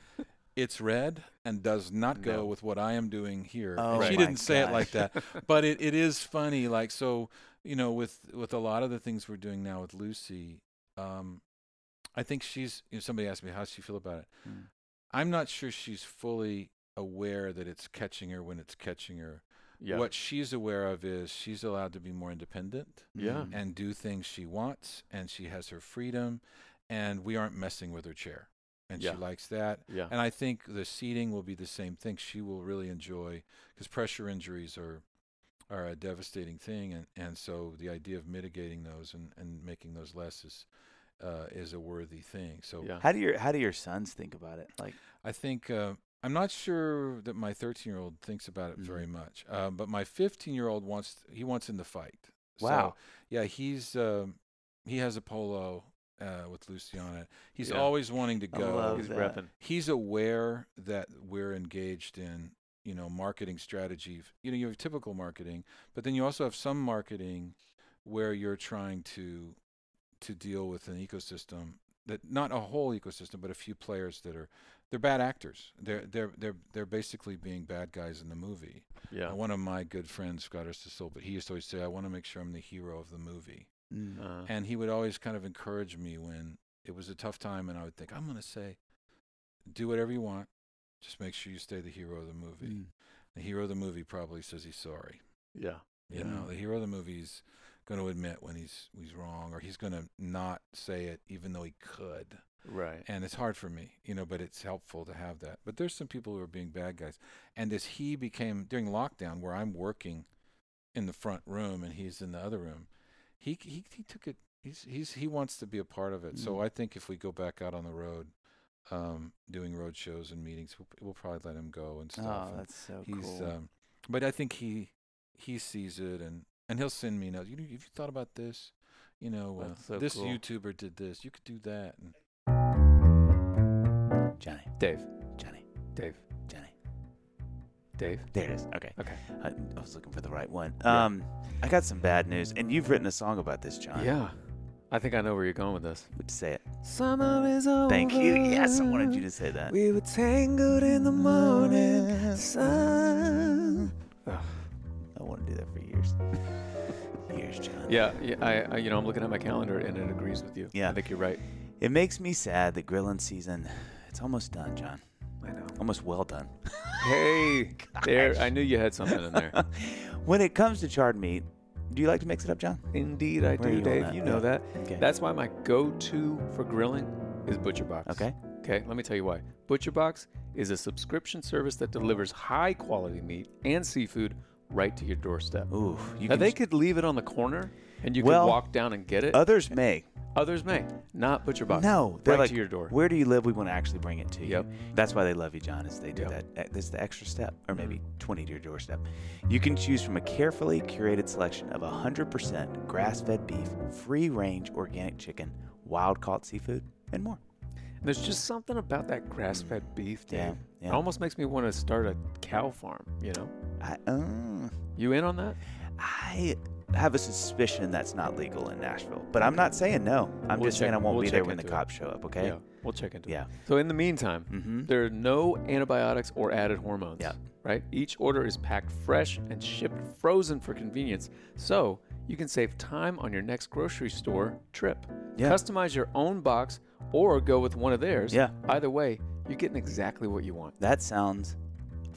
It's red and does not go No. with what I am doing here. Oh And she didn't say it like that, but it, it is funny. Like so, you know, with with a lot of the things we're doing now with LUCI, um, I think she's. You know, somebody asked me how she feel about it. Mm. I'm not sure she's fully aware that it's catching her when it's catching her. yeah. What she's aware of is she's allowed to be more independent Yeah. And do things she wants and she has her freedom and we aren't messing with her chair and Yeah. she likes that yeah. and i think the seating will be the same thing she will really enjoy because pressure injuries are are a devastating thing and and so the idea of mitigating those and and making those less is uh, is a worthy thing so yeah. How do your How do your sons think about it? Like, I think uh, I'm not sure that my 13 year old thinks about it very much, uh, but my 15 year old wants he wants in the fight. Wow. So, yeah, he's um, he has a polo uh, with LUCI on it. He's Yeah. always wanting to go. He's repping. He's aware that we're engaged in you know marketing strategy. You know, you have typical marketing, but then you also have some marketing where you're trying to to deal with an ecosystem that not a whole ecosystem, but a few players that are they're bad actors. They're they're they're they're basically being bad guys in the movie. Yeah. Uh, one of my good friends, God rest his soul, but he used to always say, "I want to make sure I'm the hero of the movie," mm. Uh, and he would always kind of encourage me when it was a tough time, and I would think, "I'm going to say, do whatever you want, just make sure you stay the hero of the movie." Mm. The hero of the movie probably says he's sorry. yeah. You Yeah. know, the hero of the movie's going to admit when he's he's wrong, or he's going to not say it even though he could. Right. And it's hard for me, you know, but it's helpful to have that. But there's some people who are being bad guys. And as he became during lockdown, where I'm working in the front room and he's in the other room, he he, he took it. He's he's he wants to be a part of it. So Mm. I think if we go back out on the road, um, doing road shows and meetings. We'll, we'll probably let him go and stuff. Oh, and that's so he's, cool. um, but I think he he sees it and and he'll send me notes. You know, have you thought about this? You know, uh, so this cool. YouTuber did this. You could do that. And Johnny, Dave, Johnny, Dave, Johnny. Dave. There it is. Okay. Okay. I, I was looking for the right one. Yeah. Um, I got some bad news, and you've written a song about this, John. Yeah. I think I know where you're going with this. Would you say it? Summer is over. Thank you. Yes, I wanted you to say that. We were tangled in the morning sun. Ugh. I want to do that for years. years, John. Yeah, yeah I, I, you know, I'm looking at my calendar and it agrees with you. Yeah. I think you're right. It makes me sad that grilling season, it's almost done, John. I know. Almost well done. Hey, there. I knew you had something in there. when it comes to charred meat, do you like to mix it up, John? Indeed, I Where do, you Dave. You know that. Okay. That's why my go-to for grilling is ButcherBox. Okay. Okay, let me tell you why. ButcherBox is a subscription service that delivers high-quality meat and seafood right to your doorstep. Ooh, you now they j- could leave it on the corner, and you Well, could walk down and get it. Others may. Others may, not ButcherBox. No, they're right like, to your door. Where do you live? We want to actually bring it to Yep. you. That's why they love you, John. Is they do Yep. that. eh, This the extra step, or maybe Mhm. 20 to your doorstep. You can choose from a carefully curated selection of 100% grass-fed beef, free-range organic chicken, wild-caught seafood, and more. There's just something about that grass-fed beef, Dave. Yeah, It almost makes me want to start a cow farm. You know, I, uh, you in on that? I have a suspicion that's not legal in Nashville, but I'm not saying no. I'm We'll just saying I check- won't we'll be there when the it. cops show up. Okay. Yeah, we'll check into it. Yeah. So in the meantime, Mm-hmm. there are no antibiotics or added hormones. Yeah. Right? Each order is packed fresh and shipped frozen for convenience. So you can save time on your next grocery store trip. Yeah. Customize your own box or go with one of theirs. Yeah. Either way, you're getting exactly what you want. That sounds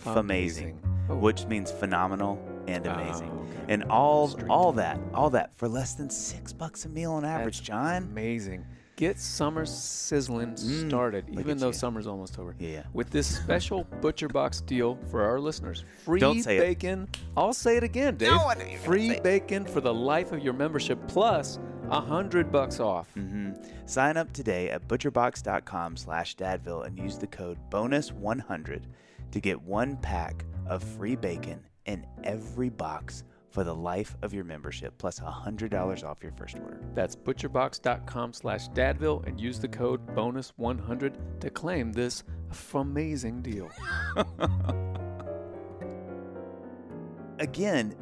amazing, Oh. which means phenomenal and amazing. Oh, okay. And all Street all that, all that for less than six bucks a meal on average, That's John. Amazing. Get summer sizzling Mm, started, even though you. summer's almost over. Yeah. With this special Butcher Box deal for our listeners, free Don't say it. bacon. I'll say it again, Dave. No, I knew you were free it. bacon for the life of your membership, plus a hundred bucks off. hmm Sign up today at butcherbox.com slash dadville and use the code bonus100 to get one pack of free bacon in every box for the life of your membership, plus $100 off your first order. That's butcherbox.com slash dadville and use the code bonus100 to claim this amazing deal. Again,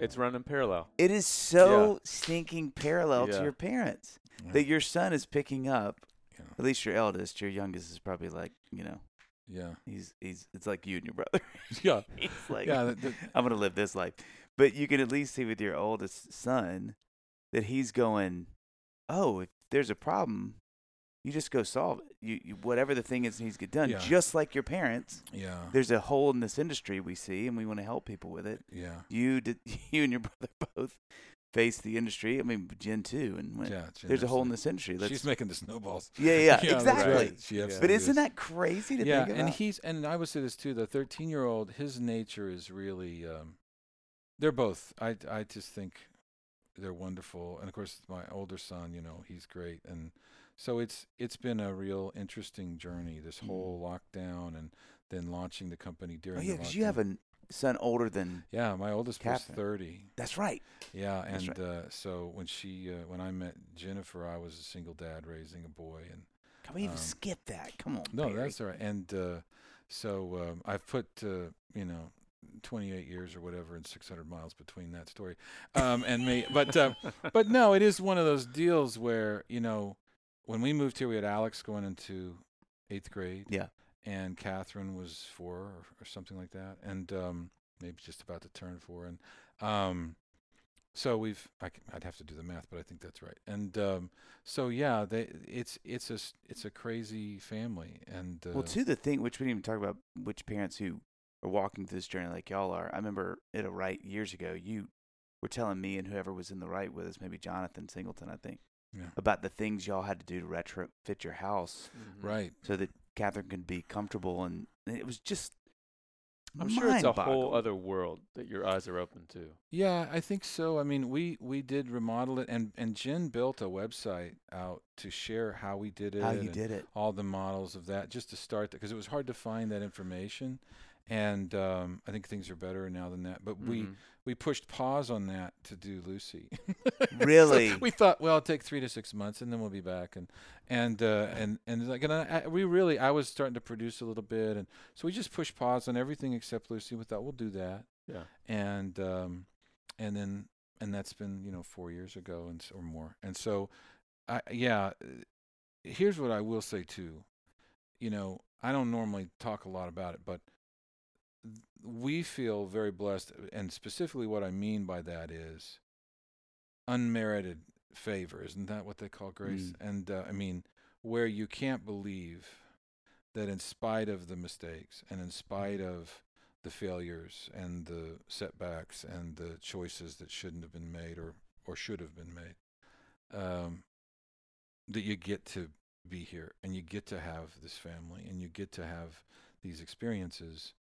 It's running parallel. it is so stinking parallel to your parents Yeah. that your son is picking up. Yeah. At least your eldest, your youngest is probably like, you know, yeah, he's he's it's like you and your brother. yeah, he's like, yeah. The, the, I'm gonna live this life. But you can at least see with your oldest son that he's going, oh, if there's a problem, you just go solve it. You, you whatever the thing is needs to get done. Yeah. Just like your parents, yeah, there's a hole in this industry we see, and we want to help people with it. yeah, You did, you and your brother both face the industry. I mean, Jen too, and went, yeah. there's a hole in this industry. Let's, She's making the snowballs. yeah, yeah, Yeah, exactly. right. She Yeah. But isn't that crazy to yeah, think about? and he's and I would say this too. The 13 year old, his nature is really. Um, they're both. I I just think they're wonderful, and of course my older son. You know, he's great, and so it's it's been a real interesting journey. This Mm. whole lockdown, and then launching the company during. oh yeah, because you have lockdown. Son older than. Yeah, my oldest Catherine. was 30. That's right. Yeah, and uh, so when she uh, when I met Jennifer, I was a single dad raising a boy, and Can we even Um, skip that? Come on. no, that's all right. And uh, so um, I've put uh, you know 28 years or whatever and 600 miles between that story um, and me. But uh, but no, it is one of those deals where you know when we moved here, we had Alex going into eighth grade. Yeah. And Catherine was four or, or something like that, and um, maybe just about to turn four. And um, so we've I would have to do the math, but I think that's right. And um, so yeah, they it's it's a s- it's a crazy family, and uh, Well, to the thing which we didn't even talk about, which parents who are walking through this journey like y'all are. I remember at a right years ago, you were telling me and whoever was in the right with us, maybe Jonathan Singleton, I think, yeah, about the things y'all had to do to retrofit your house Mm-hmm. right. so that Catherine could be comfortable. And and it was just I'm sure it's a whole other world that your eyes are open to. Yeah, I think so. I mean, we we did remodel it, and and Jen built a website out to share how we did it, How you did it. all the models of that, just to start because it was hard to find that information, and um, I think things are better now than that. But we Mhm. we pushed pause on that to do LUCI. Really? So we thought, well, it'll take three to six months, and then we'll be back. And and uh, and and like, and I, I- we really, I was starting to produce a little bit, and so we just pushed pause on everything except LUCI. We thought we'll do that, Yeah. and um, and then and that's been you know four years ago and or more. And so, I yeah, here's what I will say too. You know, I don't normally talk a lot about it, but we feel very blessed, and specifically what I mean by that is unmerited favor. Isn't that what they call grace? And uh, I mean, where you can't believe that in spite of the mistakes and in spite of the failures and the setbacks and the choices that shouldn't have been made or, or should have been made, um, that you get to be here and you get to have this family and you get to have these experiences.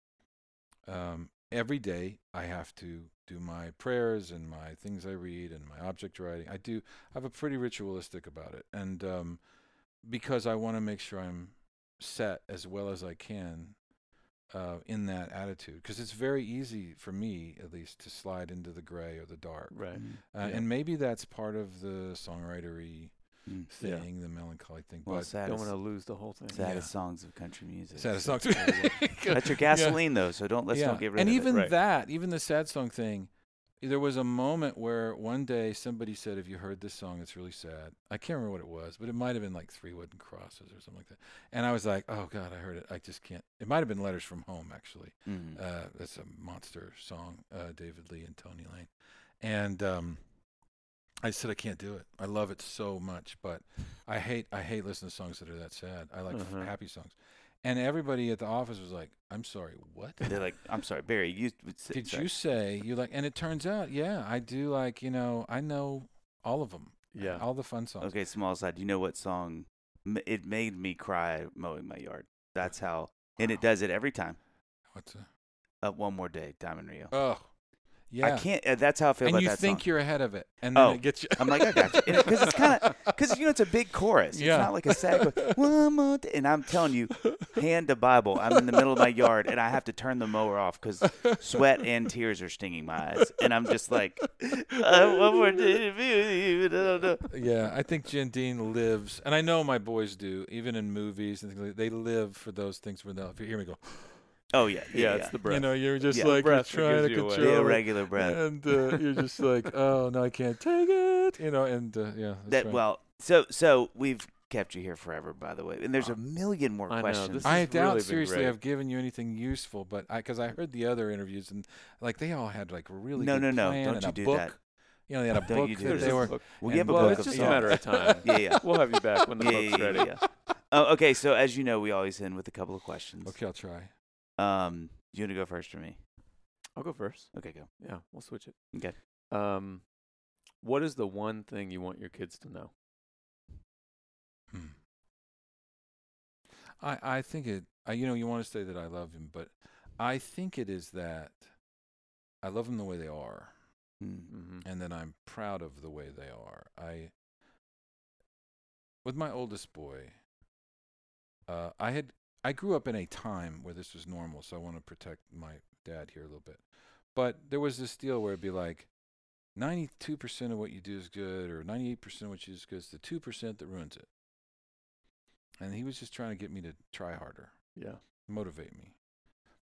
Um, every day I have to do my prayers and my things I read and my object writing. I do I have a pretty ritualistic about it. And um, because I want to make sure I'm set as well as I can uh, in that attitude. Because it's very easy for me, at least, to slide into the gray or the dark. Right. Mm. Uh, Yeah. And maybe that's part of the songwritery Mm. Yeah. the melancholy thing. Well, but Don't want to lose the whole thing. saddest yeah. songs of country music. saddest so- song. That's your gasoline, though. So don't let's yeah. don't get rid and of even it. Right. that, even the sad song thing, there was a moment where one day somebody said, "Have you heard this song? It's really sad." I can't remember what it was, but it might have been like Three Wooden Crosses or something like that. And I was like, "Oh God, I heard it. I just can't." It might have been Letters from Home, actually. Mhm. Uh, that's a monster song, uh, David Lee and Tony Lane. And um, I said I can't do it. I love it so much, but I hate I hate listening to songs that are that sad. I like Uh-huh. happy songs. And everybody at the office was like, "I'm sorry, what?" They're like, I'm sorry, Barry. You would say- Did sorry. you say you like? And it turns out, yeah, I do like. You know, I know all of them. Yeah. all the fun songs. Okay, small side. You know what song? It made me cry mowing my yard. That's how, and it does it every time. What's a, Uh, one more day, Diamond Rio. oh, yeah. I can't. Uh, that's how I feel and about you that think song. you're ahead of it, and then Oh, it gets you. I'm like, I got you. Because it's kind of because you know it's a big chorus. Yeah. It's not like a sad. One more. And I'm telling you, hand to Bible. I'm in the middle of my yard and I have to turn the mower off because sweat and tears are stinging my eyes, and I'm just like, I one more day to be with you. da, da, da. yeah, I think Jen Dean lives, and I know my boys do, even in movies and things like that. They live for those things where they'll, if you hear me go, Oh yeah, Yeah, yeah, it's yeah. the breath. you know, you're just Yeah. like, you're trying to gives you away. control the irregular breath. And uh, you're just like, oh, no, I can't take it. You know, and uh, yeah. that's that right. well, so so we've kept you here forever, by the way, and there's a million more I questions. this I doubt really seriously. I've given you anything useful, but because I heard the other interviews and like they all had like really No, good no, no, don't you do book. that. You know, they had a Don't book you do that that. they a were. book. we and have a well, book it's of just a matter of time. Yeah, yeah. We'll have you back when the yeah, book's yeah, ready. yeah, yeah. Oh, okay, so as you know, we always end with a couple of questions. Okay, I'll try. Um, you want to go first for me? I'll go first. Okay, go. Yeah, we'll switch it. Okay. Um, what is the one thing you want your kids to know? Hmm. I I think it. I, you know, you want to say that I love him, but I think it is that I love them the way they are, Mm. Mm-hmm. and that I'm proud of the way they are. I with my oldest boy, uh, I had I grew up in a time where this was normal, so I want to protect my dad here a little bit. But there was this deal where it'd be like, ninety-two percent of what you do is good, or ninety-eight percent of what you do is good. It's the two percent that ruins it. And he was just trying to get me to try harder, Yeah. motivate me.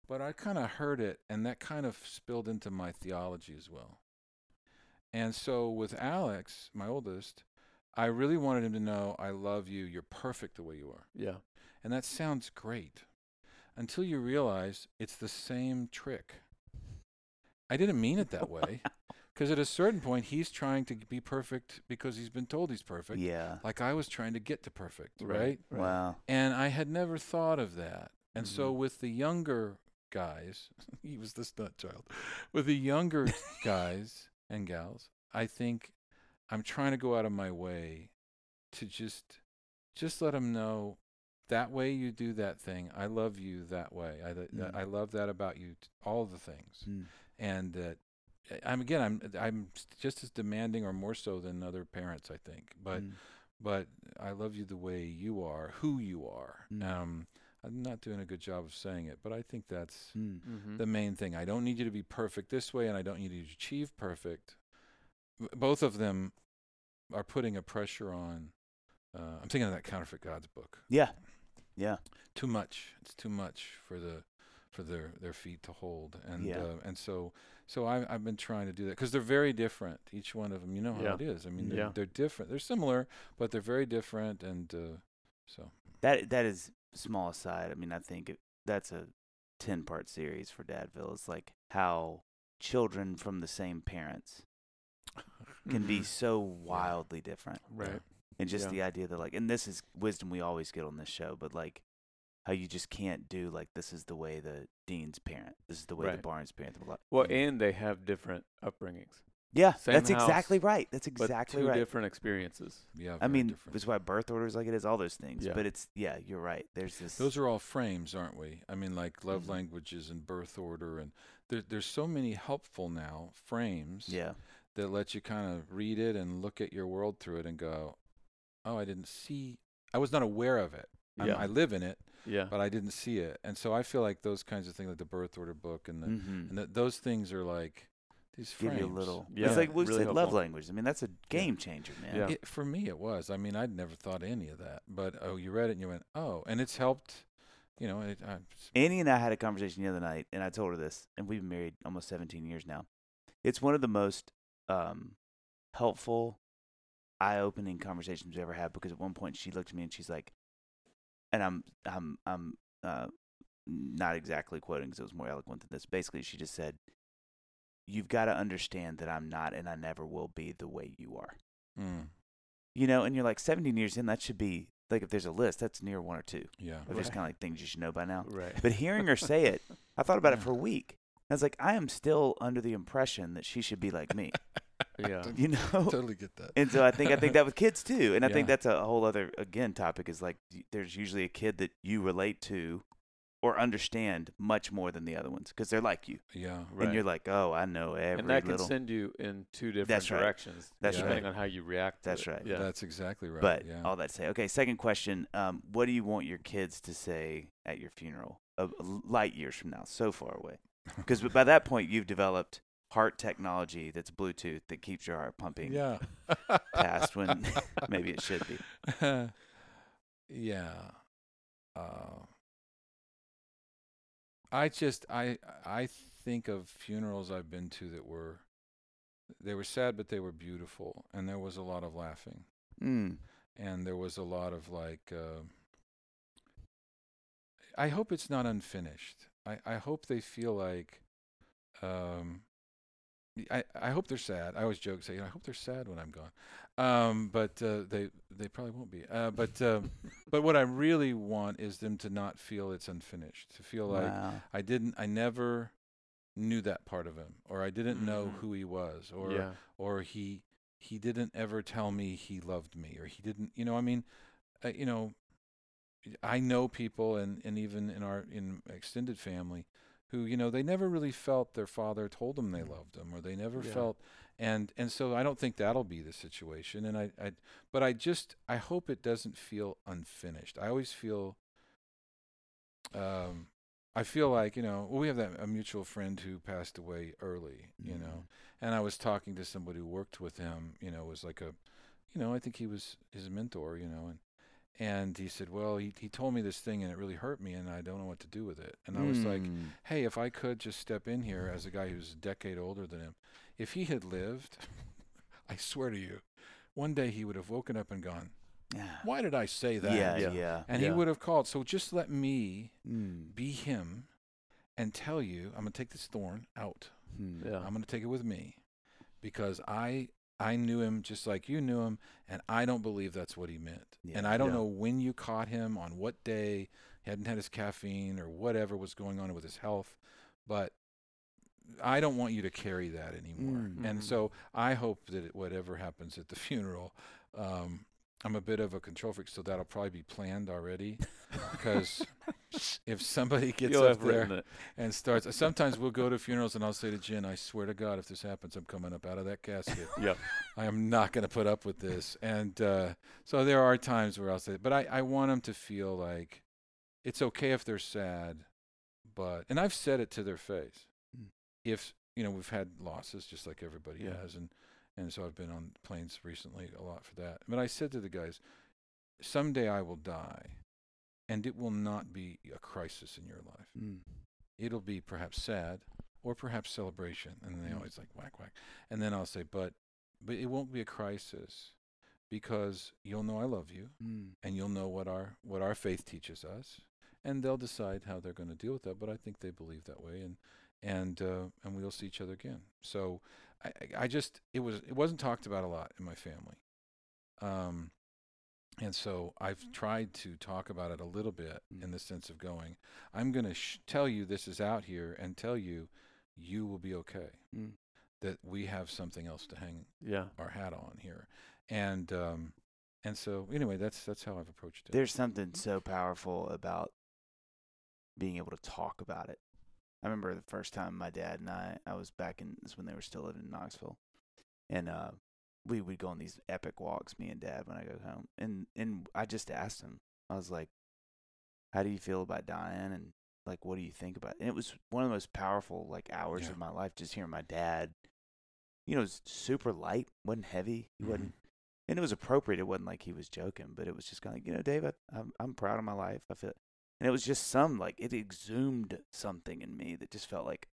But I kind of heard it, and that kind of spilled into my theology as well. And so with Alex, my oldest, I really wanted him to know, I love you. You're perfect the way you are. Yeah. And that sounds great until you realize it's the same trick. I didn't mean it that way because at a certain point, he's trying to be perfect because he's been told he's perfect. Yeah. Like I was trying to get to perfect, Right, right? Wow. And I had never thought of that. And so Mhm. with the younger guys, he was the stunt child. With the younger guys and gals, I think I'm trying to go out of my way to just just let them know that way you do that thing. I love you that way. I Mm. I love that about you. t- All the things, Mm. and that I'm again I'm I'm just as demanding or more so than other parents. I think, but Mm. but I love you the way you are, who you are. Mm. Um, I'm not doing a good job of saying it, but I think that's Mm. Mm-hmm. the main thing. I don't need you to be perfect this way, and I don't need you to achieve perfect. B- Both of them are putting a pressure on. Uh, I'm thinking of that counterfeit gods book. Yeah. Yeah. Too much. It's too much for the for their their feet to hold, and Yeah. uh, and so so I, I've been trying to do that because they're very different. Each one of them, you know how Yeah. it is. I mean, they're, Yeah. they're different. They're similar, but they're very different, and uh, so That that is small aside. I mean, I think it, that's a ten part series for Dadville. It's like how children from the same parents can be so wildly different, right. And just Yeah. the idea that like, and this is wisdom we always get on this show, but like how you just can't do like this is the way the dean's parent, this is the way the Barnes parent. blah, blah. Well, and they have different upbringings, yeah, same that's house, exactly right. That's but exactly two right. different experiences. yeah. I mean, different. that's why birth order is like it is, all those things. Yeah. But it's yeah, you're right. There's this. Those are all frames, aren't we? I mean, like love Mhm. languages and birth order, and there, there's so many helpful now frames yeah, that let you kind of read it and look at your world through it and go, "Oh, I didn't see. I was not aware of it. Yeah. I live in it, Yeah. but I didn't see it." And so I feel like those kinds of things, like the birth order book, and the, hmm and that those things are like these give frames. you a little. Yeah, it's like we really said, love helpful. language. I mean, that's a game changer, man. Yeah. It, for me, it was. I mean, I'd never thought any of that, but oh, you read it and you went, "Oh," and it's helped. You know, it, I, Annie and I had a conversation the other night, and I told her this, and we've been married almost 17 years now. It's one of the most um, helpful, eye-opening conversations we ever had because at one point she looked at me and she's like, and I'm I'm I'm uh, not exactly quoting because it was more eloquent than this. Basically, she just said, "You've got to understand that I'm not, and I never will be the way you are." mm, You know, and you're like 17 years in, that should be like if there's a list, that's near one or two yeah. of just kind of like things you should know by now. Right. But hearing her say it, I thought about it for a week. I was like, I am still under the impression that she should be like me, yeah. you know. totally get that. And so I think I think that with kids too, and I think that's a whole other again topic is like there's usually a kid that you relate to or understand much more than the other ones because they're like you, Yeah. Right. and you're like, oh, I know every and that can send you in two different That's right. directions. That's Yeah. depending on how you react. To That's it. right. Yeah. That's exactly right. but yeah. all that to say, okay. Second question: um, What do you want your kids to say at your funeral? Uh, light years from now, so far away. Because by that point, you've developed heart technology that's Bluetooth that keeps your heart pumping yeah. past when maybe it should be. yeah. Uh, I just I I think of funerals I've been to that were they were sad but they were beautiful and there was a lot of laughing Mm. and there was a lot of like uh, I hope it's not unfinished. I I hope they feel like um I, I hope they're sad. I always joke, say, I hope they're sad when I'm gone. Um, but uh, they they probably won't be. Uh, but um, but what I really want is them to not feel it's unfinished. To feel like wow. I didn't, I never knew that part of him, or I didn't know Mhm. who he was, or yeah. or he he didn't ever tell me he loved me, or he didn't. You know, I mean, uh, you know, I know people, and and even in our in extended family, who you know they never really felt their father told them they loved them, or they never Yeah. felt, and and so I don't think that'll be the situation. And I I but I just I hope it doesn't feel unfinished. I always feel. Um, I feel like you know, well, we have that a mutual friend who passed away early, you know, and I was talking to somebody who worked with him, you know, was like a, you know, I think he was his mentor, you know, and and he said, well, he he told me this thing and it really hurt me and I don't know what to do with it, and I was like, Mm. hey, if I could just step in here as a guy who's a decade older than him, if he had lived, I swear to you, one day he would have woken up and gone, Yeah. why did I say that? Yeah, Yeah. yeah. And Yeah. he would have called. So just let me Mm. be him and tell you, I'm going to take this thorn out. Hmm. Yeah. I'm going to take it with me because I I knew him just like you knew him and I don't believe that's what he meant. and I don't Yeah. know when you caught him on what day, he hadn't had his caffeine or whatever was going on with his health, but I don't want you to carry that anymore. Mm. And so I hope that whatever happens at the funeral um I'm a bit of a control freak, so that'll probably be planned already. Because if somebody gets You'll up there and starts, sometimes we'll go to funerals and I'll say to Jen, "I swear to God, if this happens, I'm coming up out of that casket. Yep. I am not going to put up with this." And uh, so there are times where I'll say, but I, I want them to feel like it's okay if they're sad, but and I've said it to their face. Mm. If you know we've had losses just like everybody Yeah. has, and and so I've been on planes recently a lot for that. But I said to the guys, someday I will die, and it will not be a crisis in your life. Mm. It'll be perhaps sad or perhaps celebration, and they Mm. always like whack whack. And then I'll say, but but it won't be a crisis because you'll know I love you, Mm. and you'll know what our what our faith teaches us, and they'll decide how they're going to deal with that. But I think they believe that way, and and uh, and we'll see each other again. So I I- just it was it wasn't talked about a lot in my family, um, and so I've tried to talk about it a little bit Mm. in the sense of going, I'm going to sh- tell you this is out here, and tell you you will be okay. Mm. That we have something else to hang Yeah. our hat on here, and um, and so anyway, that's that's how I've approached it. There's something so powerful about being able to talk about it. I remember the first time my dad and I, I was back in this when they were still living in Knoxville, and uh, we would go on these epic walks, me and dad, when I go home, and and I just asked him, I was like, "How do you feel about dying?" and like, "What do you think about?" It? And it was one of the most powerful like hours Yeah. of my life, just hearing my dad. You know, it was super light, wasn't heavy, he Mhm. wasn't and it was appropriate. It wasn't like he was joking, but it was just kind of like, you know, Dave, I, I'm I'm proud of my life. I feel, and it was just some like it exhumed something in me that just felt like,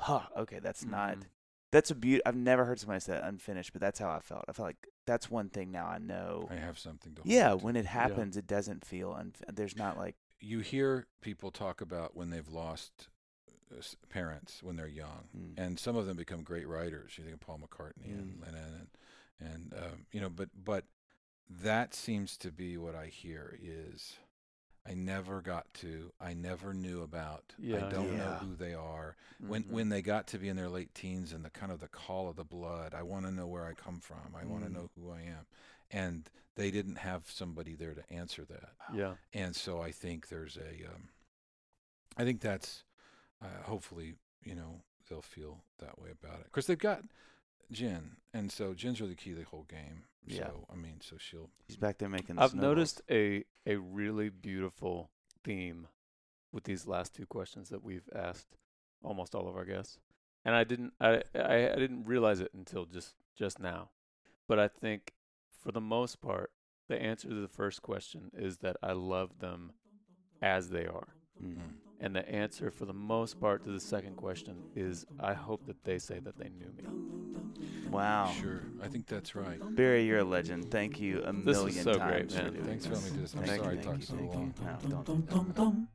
huh, okay, that's not Mhm. that's a beauty. I've never heard somebody say that unfinished, but that's how I felt. I felt like that's one thing now I know. I have something to. hold Yeah, when it happens, it doesn't feel unf- there's not like you hear people talk about when they've lost uh, parents when they're young, Mm. and some of them become great writers. You think of Paul McCartney and Mm. Lennon, and and um, you know, but but that seems to be what I hear is. I never got to. I never knew about. I don't know who they are. When Mhm. when they got to be in their late teens and the kind of the call of the blood, I want to know where I come from. I want to Mm. know who I am. And they didn't have somebody there to answer that Yeah. and so I think there's a, um, I think that's, uh, hopefully, you know, they'll feel that way about it because they've got Jen, and so Jen's really key to the whole game. Yeah. So I mean, so she'll. he's back there making. The I've snowballs. noticed a a really beautiful theme with these last two questions that we've asked almost all of our guests, and I didn't I, I I didn't realize it until just just now, but I think for the most part the answer to the first question is that I love them as they are. Mm. And the answer for the most part to the second question is I hope that they say that they knew me. Wow, Sure, I think that's right. Barry, you're a legend. Thank you a This was million so times great, for man. doing Thanks for letting me do this. I'm Thank sorry you, I talked you, so thank long. you. No, don't do that.